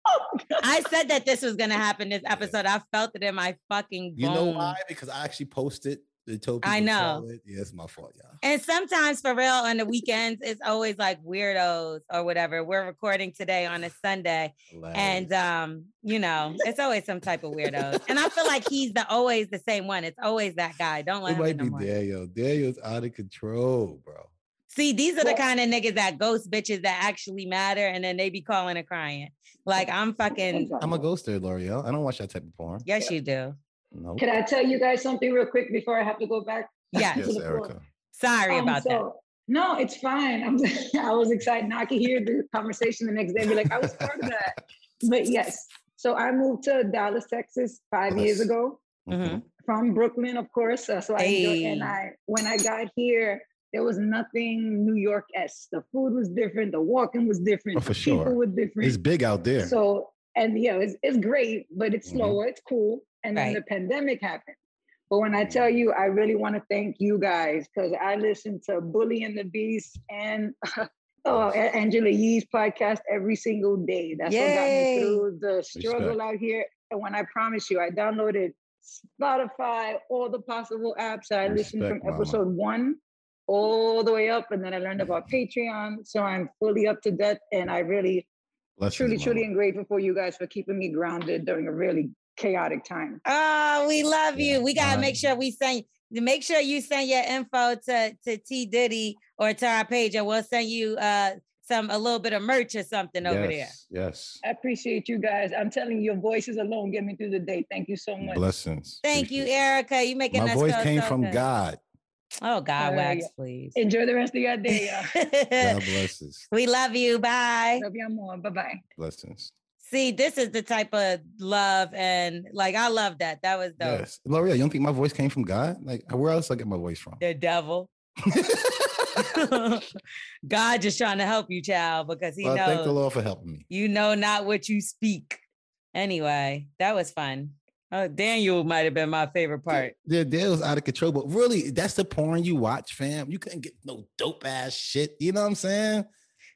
[SPEAKER 3] Oh,
[SPEAKER 2] I said that this was gonna happen this episode. I felt it in my fucking
[SPEAKER 3] You know why? Because I actually posted. They told
[SPEAKER 2] I know.
[SPEAKER 3] tell it. Yeah, it's my fault, y'all.
[SPEAKER 2] And sometimes for real on the weekends, it's always like weirdos or whatever. We're recording today on a Sunday. And um, you know, it's always some type of weirdos. And I feel like he's the always the same one. It's always that guy. Don't let
[SPEAKER 3] it
[SPEAKER 2] him
[SPEAKER 3] might
[SPEAKER 2] in no
[SPEAKER 3] be
[SPEAKER 2] more.
[SPEAKER 3] Daniel. Daniel's out of control, bro.
[SPEAKER 2] See, these are the kind of niggas that ghost bitches that actually matter, and then they be calling and crying. Like I'm fucking.
[SPEAKER 3] I'm a ghoster, Lorel. I don't watch that type of porn.
[SPEAKER 2] Yes, you do.
[SPEAKER 3] No.
[SPEAKER 5] Can I tell you guys something real quick before I have to go back?
[SPEAKER 2] Yes.
[SPEAKER 3] Yes. Erica.
[SPEAKER 2] Sorry
[SPEAKER 5] Um,
[SPEAKER 2] about that.
[SPEAKER 5] No, it's fine. I'm I was excited. Now I can hear the conversation the next day and be like, I was part of that. But yes. So I moved to Dallas, Texas five years
[SPEAKER 3] Yes.
[SPEAKER 5] ago
[SPEAKER 3] Mhm.
[SPEAKER 5] from Brooklyn, of course. Uh, so I enjoyed, and I when I got here, there was nothing New York s. The food was different, the walking was different,
[SPEAKER 3] Oh, for
[SPEAKER 5] the people
[SPEAKER 3] sure.
[SPEAKER 5] were different.
[SPEAKER 3] It's big out there.
[SPEAKER 5] So and yeah, it's, it's great, but it's
[SPEAKER 3] Mhm.
[SPEAKER 5] slower, it's cool. And then the pandemic happened. But when I tell you, I really want to thank you guys because I listen to Bully and the Beast and oh, Angela Yee's podcast every single day. That's what got me through the struggle out here. And when I promise you, I downloaded Spotify, all the possible apps. I listened from
[SPEAKER 3] Respect, mama.
[SPEAKER 5] episode one all the way up, and then I learned about Patreon. So I'm fully up to date, and I really
[SPEAKER 3] Blessings,
[SPEAKER 5] truly,
[SPEAKER 3] mama.
[SPEAKER 5] truly am grateful for you guys for keeping me grounded during a really chaotic time.
[SPEAKER 2] Oh, we love you. We gotta make sure we send make sure you send your info to to T Diddy or to our page, and we'll send you uh some a little bit of merch or something over there.
[SPEAKER 3] yes, Yes.
[SPEAKER 5] I appreciate you guys. I'm telling you, your voices alone get me through the day. Thank you so much.
[SPEAKER 3] Blessings.
[SPEAKER 2] Thank you,
[SPEAKER 3] Appreciate it.
[SPEAKER 2] Erica. You making
[SPEAKER 3] My
[SPEAKER 2] us
[SPEAKER 3] voice came
[SPEAKER 2] so
[SPEAKER 3] from
[SPEAKER 2] good.
[SPEAKER 3] God.
[SPEAKER 2] Oh God,
[SPEAKER 5] Uh,
[SPEAKER 2] wax, please.
[SPEAKER 5] Enjoy the rest of your day. y'all.
[SPEAKER 3] God blesses.
[SPEAKER 2] we love you. Bye.
[SPEAKER 5] Love you more. Bye bye.
[SPEAKER 3] Blessings.
[SPEAKER 2] See, this is the type of love and like I love that. That was dope.
[SPEAKER 3] Yes. Lorel, you don't think my voice came from God? Like, where else I get my voice from?
[SPEAKER 2] The devil. God just trying to help you, child, because he
[SPEAKER 3] well,
[SPEAKER 2] knows
[SPEAKER 3] thank the Lord for helping me.
[SPEAKER 2] you know not what you speak. Anyway, that was fun. Oh, Daniel might have been my favorite part.
[SPEAKER 3] The deal was out of control, but really, that's the porn you watch, fam. You couldn't get no dope ass shit. You know what I'm saying?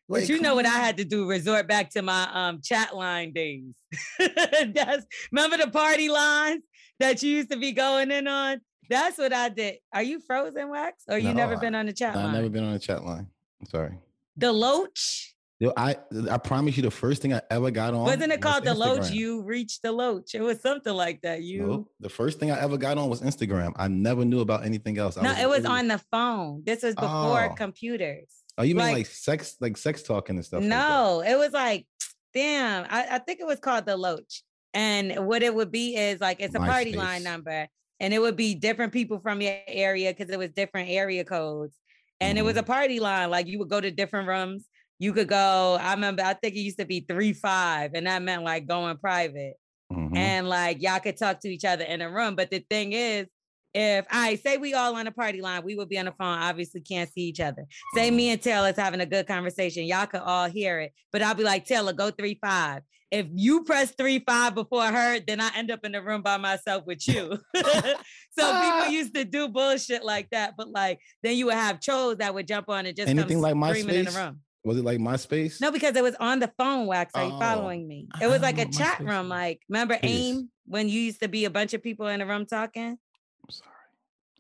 [SPEAKER 2] But
[SPEAKER 3] Like,
[SPEAKER 2] you know what I had to do? Resort back to my um chat line days. That's remember the party lines that you used to be going in on? That's what I did. Are you frozen, Wax? Or you
[SPEAKER 3] No,
[SPEAKER 2] never
[SPEAKER 3] I-
[SPEAKER 2] been on the chat line?
[SPEAKER 3] I've never been on a chat line. I'm sorry.
[SPEAKER 2] the Loach.
[SPEAKER 3] Yo, I I promise you, the first thing I ever got on
[SPEAKER 2] Wasn't it
[SPEAKER 3] was
[SPEAKER 2] called the Loach? You reached the Loach. It was something like that. You
[SPEAKER 3] No, the first thing I ever got on was Instagram. I never knew about anything else.
[SPEAKER 2] No, it was
[SPEAKER 3] really-
[SPEAKER 2] on the phone. This was before
[SPEAKER 3] Oh.
[SPEAKER 2] computers.
[SPEAKER 3] Oh, you mean
[SPEAKER 2] like-
[SPEAKER 3] like, sex, like sex talking and stuff? like?
[SPEAKER 2] No, it was like, damn, I, I think it was called the Loach. And what it would be is like it's a party line number, and it would be different people from your area because it was different area codes. And it was a
[SPEAKER 3] Mm-hmm.
[SPEAKER 2] party line. Like you would go to different rooms. You could go, I remember, I think it used to be three five, and that meant like going private.
[SPEAKER 3] Mhm.
[SPEAKER 2] And like y'all could talk to each other in a room. But the thing is, if I say we all on a party line, we would be on the phone, obviously can't see each other. Say mm-hmm. me and Taylor's having a good conversation. Y'all could all hear it. But I'll be like, Taylor, go three five. if you press three five before her, then I end up in the room by myself with you. so people ah. used to do bullshit like that, but like then you would have trolls that would jump on and just
[SPEAKER 3] Anything
[SPEAKER 2] come
[SPEAKER 3] like
[SPEAKER 2] screaming in the room.
[SPEAKER 3] Was it like MySpace?
[SPEAKER 2] No, because it was on the phone. Wax, are you
[SPEAKER 3] Oh,
[SPEAKER 2] following me? It was like a chat
[SPEAKER 3] MySpace
[SPEAKER 2] room. Like, remember. AIM when you used to be a bunch of people in the room talking?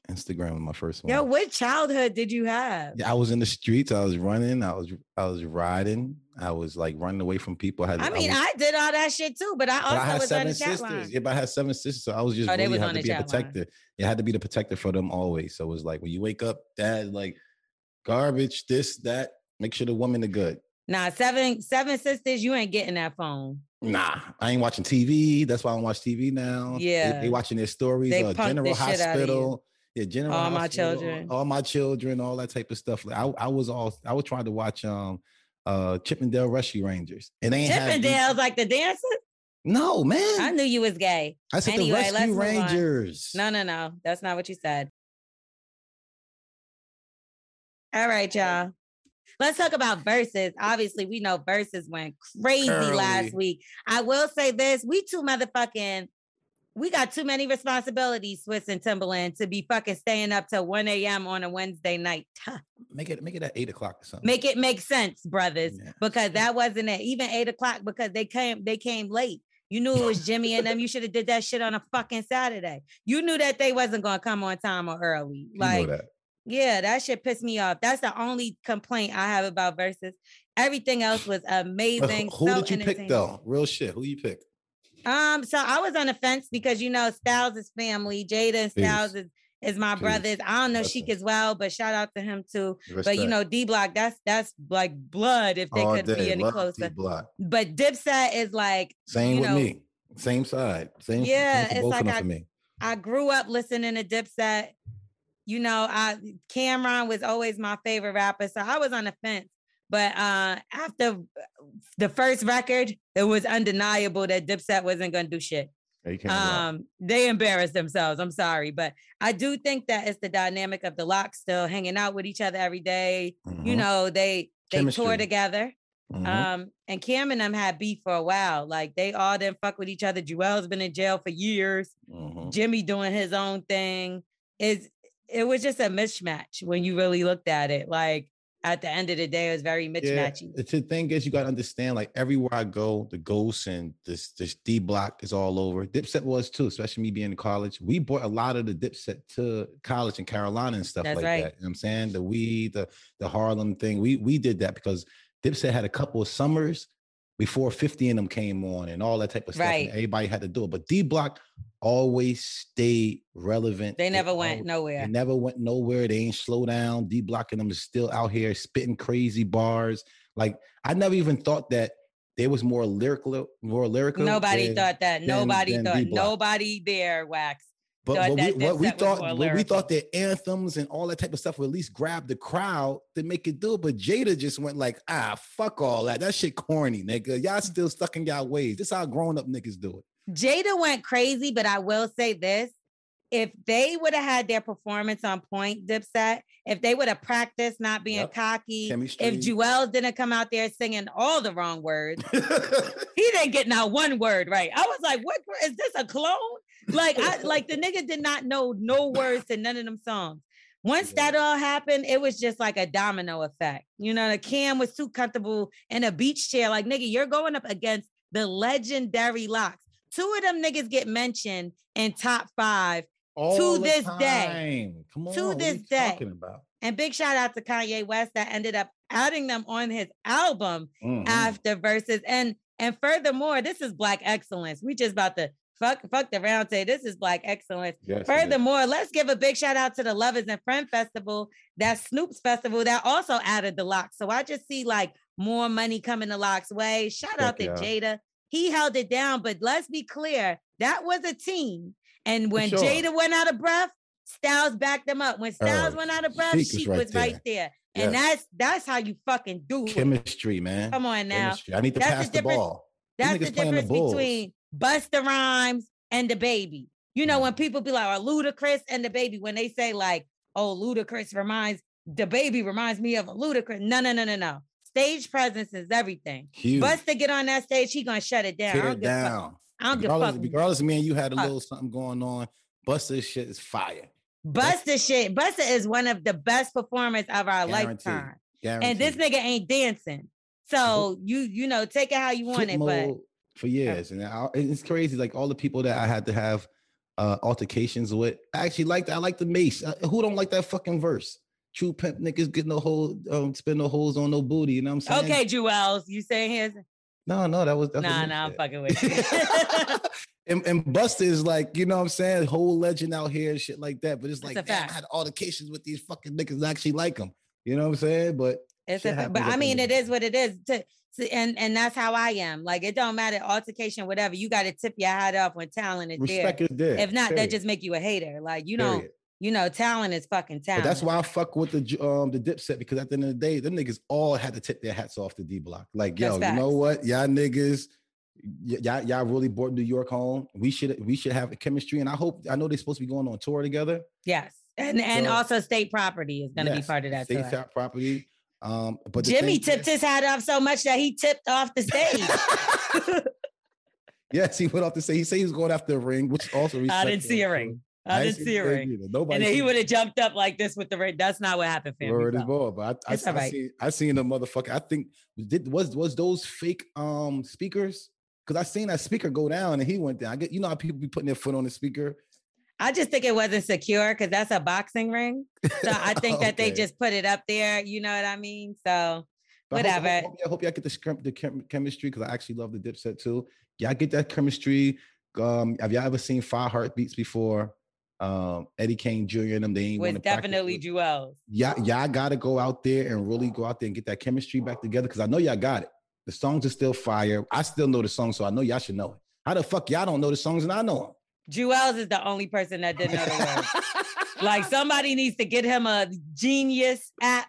[SPEAKER 3] Instagram was my first one.
[SPEAKER 2] Yo, what childhood did you have?
[SPEAKER 3] Yeah, I was in the streets. I was running. I was I was riding. I was like running away from people. I, had,
[SPEAKER 2] I mean,
[SPEAKER 3] was,
[SPEAKER 2] I did all that shit too, but I
[SPEAKER 3] but
[SPEAKER 2] also
[SPEAKER 3] I had
[SPEAKER 2] was on
[SPEAKER 3] seven
[SPEAKER 2] the chat
[SPEAKER 3] sisters.
[SPEAKER 2] line.
[SPEAKER 3] Yeah, but I had seven sisters, so I was just
[SPEAKER 2] Oh, they
[SPEAKER 3] really had to be a
[SPEAKER 2] line.
[SPEAKER 3] protector. You had to be the protector for them always. So it was like when you wake up, dad, like garbage, this, that. Make sure the women are good.
[SPEAKER 2] Nah, seven seven sisters, you ain't getting that phone.
[SPEAKER 3] Nah, I ain't watching TV. That's why I don't watch TV now.
[SPEAKER 2] Yeah.
[SPEAKER 3] they, watching their stories.
[SPEAKER 2] They
[SPEAKER 3] uh,
[SPEAKER 2] the
[SPEAKER 3] General
[SPEAKER 2] shit outta you.
[SPEAKER 3] Hospital. Yeah, General
[SPEAKER 2] All my children.
[SPEAKER 3] all my children, all that type of stuff. Like I, I was all I was trying to watch um uh Chippendale Rescue Rangers. And they ain't have these-
[SPEAKER 2] Chippendales like the dancers?
[SPEAKER 3] No, man.
[SPEAKER 2] I knew you was gay.
[SPEAKER 3] I said
[SPEAKER 2] Anyway,
[SPEAKER 3] the Rescue. Rangers.
[SPEAKER 2] No, no, no. That's not what you said. All right, y'all. Let's talk about Verzuz. Obviously, we know Verzuz went crazy
[SPEAKER 3] Curly.
[SPEAKER 2] last week. I will say this: we two motherfucking, we got too many responsibilities, Swizz and Timbaland, to be fucking staying up till 1 a.m. on a Wednesday night.
[SPEAKER 3] Make it make it at eight o'clock or something.
[SPEAKER 2] Make it make sense, brothers,
[SPEAKER 3] Yeah.
[SPEAKER 2] because that wasn't it. Even eight o'clock because they came, they came late. You knew it was Jimmy and them. You should have did that shit on a fucking Saturday. You knew that they wasn't gonna come on time or early.
[SPEAKER 3] You know
[SPEAKER 2] Like,
[SPEAKER 3] that.
[SPEAKER 2] yeah, that shit pissed me off. That's the only complaint I have about Verzuz. Everything else was amazing.
[SPEAKER 3] who, who
[SPEAKER 2] so
[SPEAKER 3] did you pick though? Real shit. Who you pick?
[SPEAKER 2] Um, so I was on the fence because you know Styles is family. Jada and Styles is, is my
[SPEAKER 3] Peace.
[SPEAKER 2] brothers. I don't know
[SPEAKER 3] Bless Sheek
[SPEAKER 2] as well, but shout out to him too. But you know, D Block, that's that's like blood if they
[SPEAKER 3] All
[SPEAKER 2] could be any
[SPEAKER 3] love
[SPEAKER 2] closer.
[SPEAKER 3] D-Block.
[SPEAKER 2] But Dipset is like,
[SPEAKER 3] Same with
[SPEAKER 2] know,
[SPEAKER 3] me. Same side. Same.
[SPEAKER 2] Yeah,
[SPEAKER 3] same
[SPEAKER 2] it's like I-. I grew up listening to Dipset. You know, I Cam'ron was always my favorite rapper, so I was on the fence. But uh after the first record, it was undeniable that Dipset wasn't gonna do shit.
[SPEAKER 3] They.
[SPEAKER 2] Um, they embarrassed themselves. I'm sorry, but I do think that it's the dynamic of the Lox still hanging out with each other every day. You
[SPEAKER 3] Mhm,
[SPEAKER 2] know, they they tour
[SPEAKER 3] Chemistry.
[SPEAKER 2] together.
[SPEAKER 3] mhm.
[SPEAKER 2] Um, and Cam and them had beef for a while. Like they all didn't fuck with each other. Juelz been in jail for years.
[SPEAKER 3] Mhm.
[SPEAKER 2] Jimmy doing his own thing. Is it was just a mismatch when you really looked at it. Like at the end of the day, it was very
[SPEAKER 3] Yeah,
[SPEAKER 2] mismatchy.
[SPEAKER 3] the thing is you gotta understand, like everywhere I go, the ghosts and this this D block is all over. Dipset was too, especially me being in college. We brought a lot of the Dipset to college in Carolina and stuff
[SPEAKER 2] That's
[SPEAKER 3] like
[SPEAKER 2] right.
[SPEAKER 3] that. You know what I'm saying? The weed, the the Harlem thing. We we did that because Dipset had a couple of summers before 50 and them came on and all that type of stuff.
[SPEAKER 2] Right.
[SPEAKER 3] everybody had to do it. But D block always stayed relevant.
[SPEAKER 2] They never went
[SPEAKER 3] al-
[SPEAKER 2] nowhere.
[SPEAKER 3] They never went nowhere. They ain't slow down. D blocking them is still out here spitting crazy bars. Like I never even thought that there was more lyrical, more lyrical.
[SPEAKER 2] Nobody
[SPEAKER 3] than-
[SPEAKER 2] thought that.
[SPEAKER 3] than-
[SPEAKER 2] Nobody
[SPEAKER 3] than
[SPEAKER 2] thought.
[SPEAKER 3] D-Block.
[SPEAKER 2] Nobody there, Wax.
[SPEAKER 3] But
[SPEAKER 2] thought
[SPEAKER 3] what we, what we thought,
[SPEAKER 2] more
[SPEAKER 3] what we thought
[SPEAKER 2] lyrical.
[SPEAKER 3] their anthems and all that type of stuff would at least grab the crowd to make it do it. But Jada just went like, ah, fuck all that. That shit corny, nigga. Y'all still stuck in y'all ways. This how grown up niggas do it.
[SPEAKER 2] Jada went crazy, but I will say this. If they would have had their performance on point, Dipset, if they would have practiced not being
[SPEAKER 3] Yep.
[SPEAKER 2] cocky,
[SPEAKER 3] Chemistry.
[SPEAKER 2] if Juelz didn't come out there singing all the wrong words, he didn't get not one word right. I was like, what is this a clone? Like, I like the nigga did not know no words to none of them songs. Once that all happened, it was just like a domino effect. You know, the Cam was too comfortable in a beach chair. Like, nigga, you're going up against the legendary Lox. Two of them niggas get mentioned in top five.
[SPEAKER 3] All the
[SPEAKER 2] this day.
[SPEAKER 3] Come on.
[SPEAKER 2] To this day.
[SPEAKER 3] Talking about.
[SPEAKER 2] And big shout out to Kanye West that ended up adding them on his album
[SPEAKER 3] Mhm.
[SPEAKER 2] after Verzuz. And and furthermore, this is black excellence. We just about to fuck fuck the round table. This is black excellence.
[SPEAKER 3] Yes.
[SPEAKER 2] Furthermore, let's give a big shout out to the Lovers and Friend Festival, that Snoop's festival that also added the Lox. So I just see like more money coming to Lox way. Shout out to
[SPEAKER 3] Heck
[SPEAKER 2] Jada. He held it down, but let's be clear, that was a team. And when
[SPEAKER 3] sure.
[SPEAKER 2] Jada went out of breath, Styles backed them up. When oh, Styles
[SPEAKER 3] Oh,
[SPEAKER 2] went out of breath, Sheek
[SPEAKER 3] was
[SPEAKER 2] was,
[SPEAKER 3] right
[SPEAKER 2] right, there. And
[SPEAKER 3] Yes.
[SPEAKER 2] that's that's how you fucking do it.
[SPEAKER 3] chemistry, man.
[SPEAKER 2] Come on now.
[SPEAKER 3] Chemistry. I need to
[SPEAKER 2] That's
[SPEAKER 3] pass the
[SPEAKER 2] difference-
[SPEAKER 3] ball.
[SPEAKER 2] That's the
[SPEAKER 3] playing the
[SPEAKER 2] difference between Busta Rhymes and DaBaby. You know,
[SPEAKER 3] Mm.
[SPEAKER 2] when people be like, or Ludacris and DaBaby, when they say like, oh, Ludacris reminds DaBaby reminds me of a Ludacris. No, no, no, no, no. stage presence is everything.
[SPEAKER 3] Huge.
[SPEAKER 2] Busta get on that stage, he gonna shut it down. I
[SPEAKER 3] Tear
[SPEAKER 2] don't
[SPEAKER 3] it
[SPEAKER 2] give a fuck.
[SPEAKER 3] down.
[SPEAKER 2] I don't give
[SPEAKER 3] Regardless,
[SPEAKER 2] fuck.
[SPEAKER 3] regardless of me and you had a
[SPEAKER 2] Fuck.
[SPEAKER 3] little something going on, Busta shit is fire.
[SPEAKER 2] Busta shit. Busta is one of the best performers of our
[SPEAKER 3] Guaranteed.
[SPEAKER 2] lifetime.
[SPEAKER 3] Guaranteed.
[SPEAKER 2] And this nigga ain't dancing. So you you know, take it how you want it, but
[SPEAKER 3] mode for years, and I, it's crazy. Like all the people that I had to have uh altercations with, I actually liked. I like the Mase. Uh, who don't like that fucking verse? True pimp niggas get no hole, um, spin no holes on no booty. You know what I'm saying?
[SPEAKER 2] okay, Jewels, you saying his
[SPEAKER 3] No, no, that was what
[SPEAKER 2] nah,
[SPEAKER 3] Mase
[SPEAKER 2] nah, I'm fucking with you.
[SPEAKER 3] and, and Busta is like, you know what I'm saying, whole legend out here and shit like that. But it's
[SPEAKER 2] That's
[SPEAKER 3] like, damn, I had altercations with these fucking niggas that actually like them. You know what I'm saying? But
[SPEAKER 2] It's
[SPEAKER 3] Shit
[SPEAKER 2] a, but I mean, it is what it is. To, to- and and that's how I am. Like it don't matter altercation, whatever. You got to tip your hat off when talent is
[SPEAKER 3] respect
[SPEAKER 2] there.
[SPEAKER 3] is there.
[SPEAKER 2] If not, that just make you a hater. Like you don't, you know, talent is fucking
[SPEAKER 3] But
[SPEAKER 2] talent.
[SPEAKER 3] that's why I fuck with the um the dipset because at the end of the day, them niggas all had to tip their hats off to D Block. Like, yo, you know what? Y'all niggas, y- y'all, y'all really brought New York home. We should we should have a chemistry. And I hope I know they're supposed to be going on tour together.
[SPEAKER 2] Yes, and and
[SPEAKER 3] So-
[SPEAKER 2] also state property is going to be part of that.
[SPEAKER 3] State
[SPEAKER 2] tour.
[SPEAKER 3] property. Um, but
[SPEAKER 2] Jimmy tipped his hat off so much that he tipped off the stage.
[SPEAKER 3] Yes, he went off the stage. he said he was going after a ring, which also
[SPEAKER 2] I didn't see a ring. I didn't see a ring.
[SPEAKER 3] either. Nobody
[SPEAKER 2] And then he would have jumped up like this with the ring. That's not what happened, family.
[SPEAKER 3] Word is more, but I, I, I,
[SPEAKER 2] alright.
[SPEAKER 3] seen I seen a motherfucker. I think did was was those fake um speakers? Because I seen that speaker go down and he went down. I get you know how people be putting their foot on the speaker.
[SPEAKER 2] I just think it wasn't secure because that's a boxing ring. So I think that they just put it up there. You know what I mean? So
[SPEAKER 3] But
[SPEAKER 2] whatever.
[SPEAKER 3] I hope, I hope y'all get the, the chem- chemistry because I actually love the Dipset too. Y'all get that chemistry. Um, have y'all ever seen Five Heartbeats before? Um, Eddie King Jr. and them. They ain't
[SPEAKER 2] was definitely
[SPEAKER 3] with-
[SPEAKER 2] Juelz.
[SPEAKER 3] y'all, y'all got to go out there and really go out there and get that chemistry back together because I know y'all got it. The songs are still fire. I still know the songs, so I know y'all should know it. How the fuck y'all don't know the songs and I know
[SPEAKER 2] Juelz is the only person that didn't know the words. like somebody needs to get him a genius app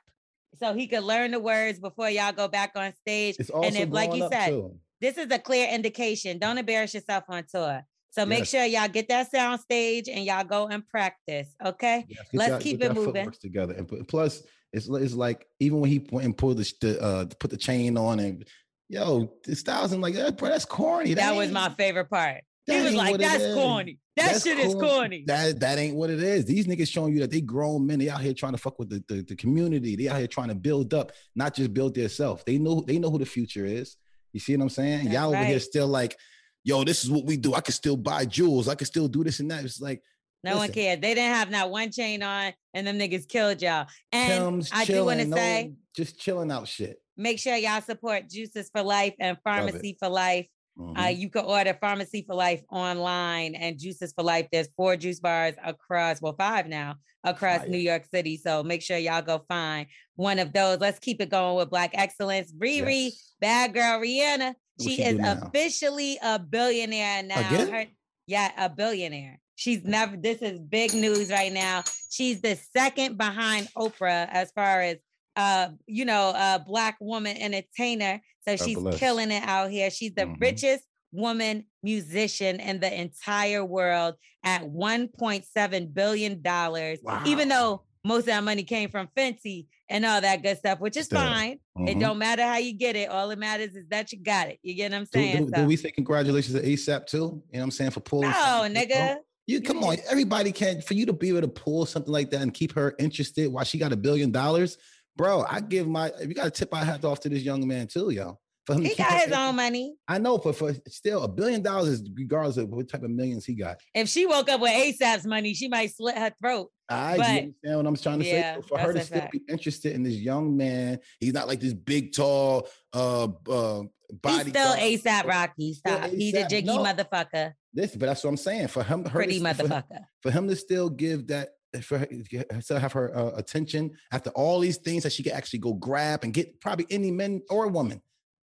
[SPEAKER 2] so he could learn the words before y'all go back on stage.
[SPEAKER 3] it's also
[SPEAKER 2] and if, like you said,
[SPEAKER 3] too.
[SPEAKER 2] this is a clear indication. Don't embarrass yourself on tour. So make
[SPEAKER 3] Yes.
[SPEAKER 2] sure y'all get that sound stage and y'all go and practice. Okay.
[SPEAKER 3] Yes,
[SPEAKER 2] Let's
[SPEAKER 3] y'all-
[SPEAKER 2] keep it moving.
[SPEAKER 3] footworks together. And pu- plus, it's it's like even when he went and pulled the, the uh put the chain on and yo, the styles I'm like, "Eh, bro, that's corny.
[SPEAKER 2] That was my favorite part. He was like, that's corny. That
[SPEAKER 3] That's
[SPEAKER 2] shit is corny.
[SPEAKER 3] That that ain't what it is. These niggas showing you that they grown men. They out here trying to fuck with the, the, the community. They out here trying to build up, not just build themselves. They know they know who the future is. You see what I'm saying?
[SPEAKER 2] That's
[SPEAKER 3] Y'all over here still like, yo, this is what we do. I can still buy jewels. I can still do this and that. It's like
[SPEAKER 2] No one
[SPEAKER 3] listen.
[SPEAKER 2] cared. They didn't have not one chain on, and them niggas killed y'all. And I do want to
[SPEAKER 3] no-
[SPEAKER 2] say,
[SPEAKER 3] just chilling out shit.
[SPEAKER 2] make sure y'all support Juices for Life and. Pharmacy for Life. Uh,
[SPEAKER 3] Mhm.
[SPEAKER 2] you can order Pharmacy for Life online and Juices for Life. There's four juice bars across, well, five now across
[SPEAKER 3] Fire.
[SPEAKER 2] New York City. So make sure y'all go find one of those. Let's keep it going with Black Excellence. Riri,
[SPEAKER 3] Yes.
[SPEAKER 2] bad girl Rihanna. She,
[SPEAKER 3] she
[SPEAKER 2] is officially a billionaire now.
[SPEAKER 3] Again?
[SPEAKER 2] Her- yeah, a billionaire. She's never, this is big news right now. She's the second behind Oprah as far as uh, you know, a black woman entertainer. So she's
[SPEAKER 3] bless.
[SPEAKER 2] killing it out here. She's the
[SPEAKER 3] Mhm.
[SPEAKER 2] richest woman musician in the entire world at 1.7 billion dollars. Even though most of that money came from Fenty and all that good stuff, which is
[SPEAKER 3] Still.
[SPEAKER 2] fine. It
[SPEAKER 3] Mhm.
[SPEAKER 2] don't matter how you get it. All that matters is that you got it. You get what I'm saying?
[SPEAKER 3] do,
[SPEAKER 2] So-
[SPEAKER 3] do we say congratulations to ASAP too? You know what I'm saying for pulling?
[SPEAKER 2] no,
[SPEAKER 3] something
[SPEAKER 2] nigga.
[SPEAKER 3] You come on, everybody can't for you to be able to pull something like that and keep her interested while she got a billion dollars, bro. I give my you got to tip my hat off to this young man too, yo. For him to
[SPEAKER 2] He got his own money.
[SPEAKER 3] I know, but for still a billion dollars is regardless of what type of millions he got.
[SPEAKER 2] If she woke up with ASAP's money, she might slit her throat.
[SPEAKER 3] I
[SPEAKER 2] But-
[SPEAKER 3] understand what I'm trying to
[SPEAKER 2] Yeah,
[SPEAKER 3] say. So for her to still
[SPEAKER 2] fact.
[SPEAKER 3] be interested in this young man, he's not like this big, tall, uh, uh body.
[SPEAKER 2] He's still ASAP Rocky. Stop. He's a jiggy
[SPEAKER 3] No.
[SPEAKER 2] motherfucker.
[SPEAKER 3] This, but that's what I'm saying. For him, her to
[SPEAKER 2] Pretty
[SPEAKER 3] for him-
[SPEAKER 2] motherfucker.
[SPEAKER 3] for him to still give that for her, get- still have her uh, attention after all these things that she could actually go grab and get probably any men or woman.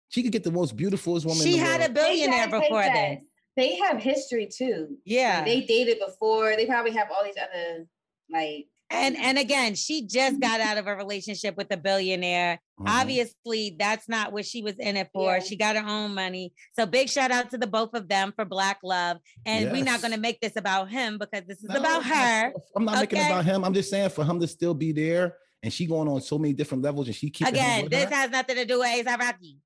[SPEAKER 3] She could get the most beautifulest woman.
[SPEAKER 2] She
[SPEAKER 3] in the
[SPEAKER 2] had a billionaire before
[SPEAKER 5] they
[SPEAKER 2] this.
[SPEAKER 5] They have history too. Like,
[SPEAKER 2] Yeah.
[SPEAKER 5] they dated before. They probably have all these other like.
[SPEAKER 2] And and again, she just got out of a relationship with a billionaire.
[SPEAKER 3] Mhm.
[SPEAKER 2] Obviously, that's not what she was in it for.
[SPEAKER 5] Yeah.
[SPEAKER 2] She got her own money. So big shout out to the both of them for Black Love. And we're not going to make this about him because this is
[SPEAKER 3] No,
[SPEAKER 2] about her.
[SPEAKER 3] I'm not making it about him. I'm just saying for him to still be there and she going on so many different levels, and she keeps
[SPEAKER 2] Again, this has nothing to do with ASAP Rocky.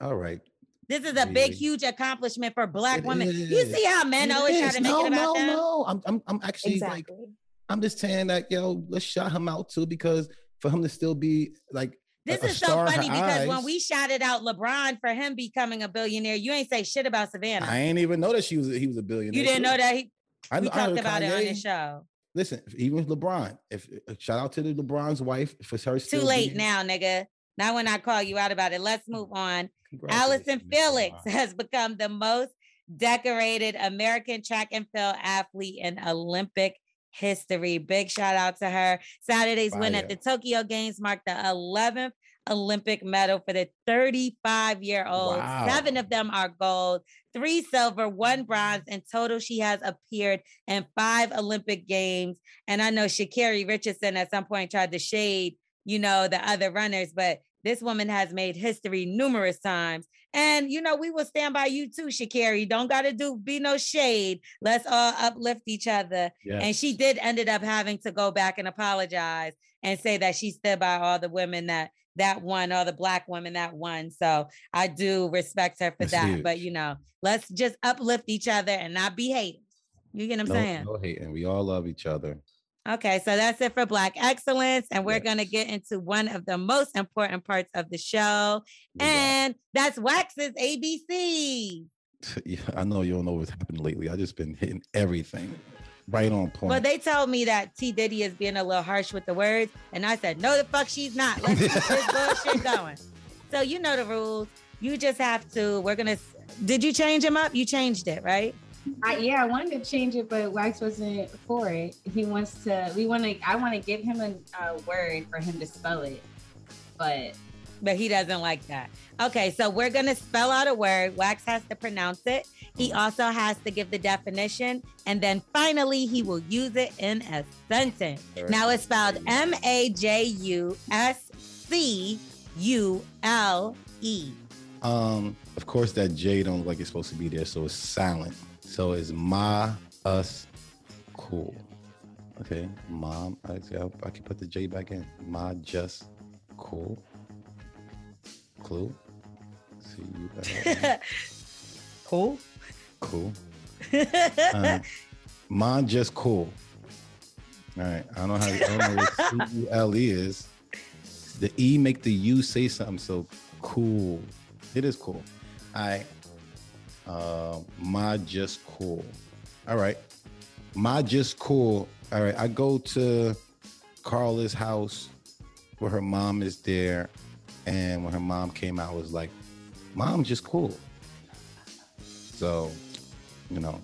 [SPEAKER 3] All right.
[SPEAKER 2] This is a big, huge accomplishment for black
[SPEAKER 3] It
[SPEAKER 2] women. You see how men
[SPEAKER 3] It
[SPEAKER 2] always try to make
[SPEAKER 3] no,
[SPEAKER 2] it about
[SPEAKER 3] no,
[SPEAKER 2] them?
[SPEAKER 3] No, I'm, I'm, I'm actually like,
[SPEAKER 7] Exactly.
[SPEAKER 3] I'm just saying that, yo, let's shout him out too, because for him to still be like,
[SPEAKER 2] This is so
[SPEAKER 3] star in her
[SPEAKER 2] funny because when we shouted out LeBron for him becoming a billionaire, you ain't say shit about Savannah.
[SPEAKER 3] I ain't even know that she was, he was a billionaire.
[SPEAKER 2] you didn't know that he,
[SPEAKER 3] I,
[SPEAKER 2] we
[SPEAKER 3] I
[SPEAKER 2] talked about it on the show.
[SPEAKER 3] Listen, even LeBron, if shout out to the LeBron's wife for her.
[SPEAKER 2] Too late
[SPEAKER 3] being-
[SPEAKER 2] now, nigga. Not when I call you out about it. Let's move on.
[SPEAKER 3] Allyson.
[SPEAKER 2] Felix
[SPEAKER 3] LeBron.
[SPEAKER 2] has become the most decorated American track and field athlete in Olympic history. Big shout out to her. Saturday's win at the Tokyo Games marked the 11th Olympic medal for the 35 year old.
[SPEAKER 3] Wow.
[SPEAKER 2] Seven of them are gold, three silver, one bronze. In total, she has appeared in five Olympic Games. And I know Sha'Carri Richardson at some point tried to shade, you know, the other runners, but this woman has made history numerous times. And you know, we will stand by you too, Sha'Carri. Don't gotta do be no shade. Let's all uplift each other. And she did ended up having to go back and apologize and say that she stood by all the women that that won, all the black women that won. So I do respect her for
[SPEAKER 3] That's
[SPEAKER 2] that. But you know, let's just uplift each other and not be haters. You get what I'm
[SPEAKER 3] no,
[SPEAKER 2] saying?
[SPEAKER 3] no hating. We all love each other.
[SPEAKER 2] Okay, so that's it for Black Excellence. And we're going to get into one of the most important parts of the show,
[SPEAKER 3] got-
[SPEAKER 2] and that's Wax's ABC.
[SPEAKER 3] Yeah, I know you don't know what's happened lately. I just been hitting everything right on point.
[SPEAKER 2] Well, they told me that T. Diddy is being a little harsh with the words, and I said, no, the fuck she's not. Let's keep this bullshit going. So you know the rules. You just have to, we're going to, did you change him up? You changed it, right?
[SPEAKER 8] I, yeah, I wanted to change it, but Wax wasn't for it. He wants to. We want to. I want to give him a uh, word for him to spell it, but
[SPEAKER 2] But he doesn't like that. Okay, so we're going to spell out a word. Wax has to pronounce it. He also has to give the definition. And then finally, he will use it in a sentence.
[SPEAKER 3] All right.
[SPEAKER 2] Now it's spelled M A J U S C U L E.
[SPEAKER 3] Um, of course, that J don't look like it's supposed to be there, so it's silent. So it's ma us cool. Okay, mom. I, I, I can put the J back in. Ma just cool. Clue. See you. back.
[SPEAKER 2] cool.
[SPEAKER 3] cool. Um, ma just cool. All right. I don't know how. I don't know what C U L E is. The E make the U say something. So cool. It is cool. All right. Uh, ma just cool. All right. Ma just cool. All right. I go to Carla's house where her mom is there. And when her mom came out, I was like, Mom just cool. So, you know,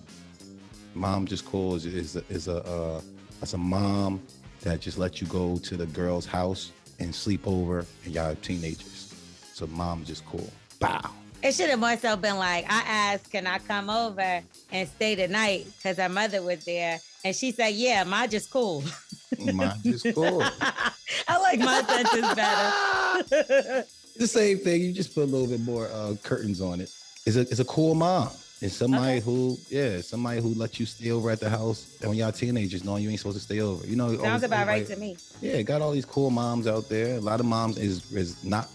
[SPEAKER 3] mom just cool is is a, is a that's a mom that just let you go to the girl's house and sleep over, and y'all are teenagers. So mom just cool. Bow.
[SPEAKER 2] It should have more so been like, I asked, can I come over and stay the night? Because her mother was there. And she said, Yeah, my just cool.
[SPEAKER 3] Mom just cool.
[SPEAKER 2] I like my sentence better.
[SPEAKER 3] the same thing. You just put a little bit more uh, curtains on it. It's a it's a cool mom. It's somebody
[SPEAKER 2] Okay.
[SPEAKER 3] who yeah, somebody who lets you stay over at the house when y'all teenagers, knowing you ain't supposed to stay over. You know,
[SPEAKER 2] Sounds about right
[SPEAKER 3] everybody-
[SPEAKER 2] to me.
[SPEAKER 3] Yeah, got all these cool moms out there. A lot of moms is is not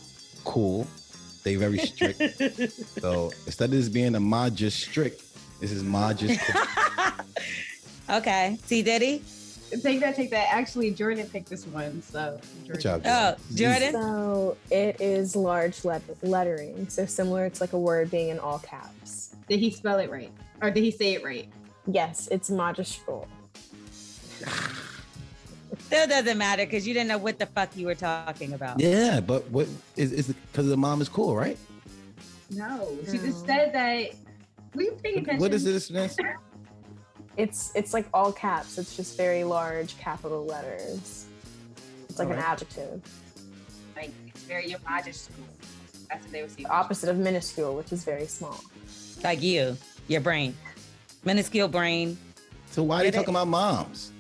[SPEAKER 3] cool. They very strict. so instead of this being a ma just strict, this is ma just
[SPEAKER 2] okay. T Diddy.
[SPEAKER 8] take that, take that. Actually, Jordan picked this one, so
[SPEAKER 3] Good
[SPEAKER 8] Jordan.
[SPEAKER 3] job.
[SPEAKER 2] Oh,
[SPEAKER 3] Jordan.
[SPEAKER 2] Jordan.
[SPEAKER 7] So it is large let- lettering. So similar It's like a word being in all caps.
[SPEAKER 8] Did he spell it right, or did he say it right?
[SPEAKER 7] Yes, it's magistral.
[SPEAKER 2] Still doesn't matter because you didn't know what the fuck you were talking about.
[SPEAKER 3] Yeah, but what is is because the mom is cool, right?
[SPEAKER 8] No, she just said that. Were you paying attention?
[SPEAKER 3] What is this, Miss?
[SPEAKER 7] It's it's like all caps. It's just very large capital letters. It's like an
[SPEAKER 3] Alright.
[SPEAKER 7] adjective.
[SPEAKER 8] Like it's very your just school. That's what they were saying.
[SPEAKER 7] The opposite of minuscule, which is very small.
[SPEAKER 2] Like you, your brain. Minuscule brain.
[SPEAKER 3] So why are you
[SPEAKER 2] Get it?
[SPEAKER 3] talking about moms?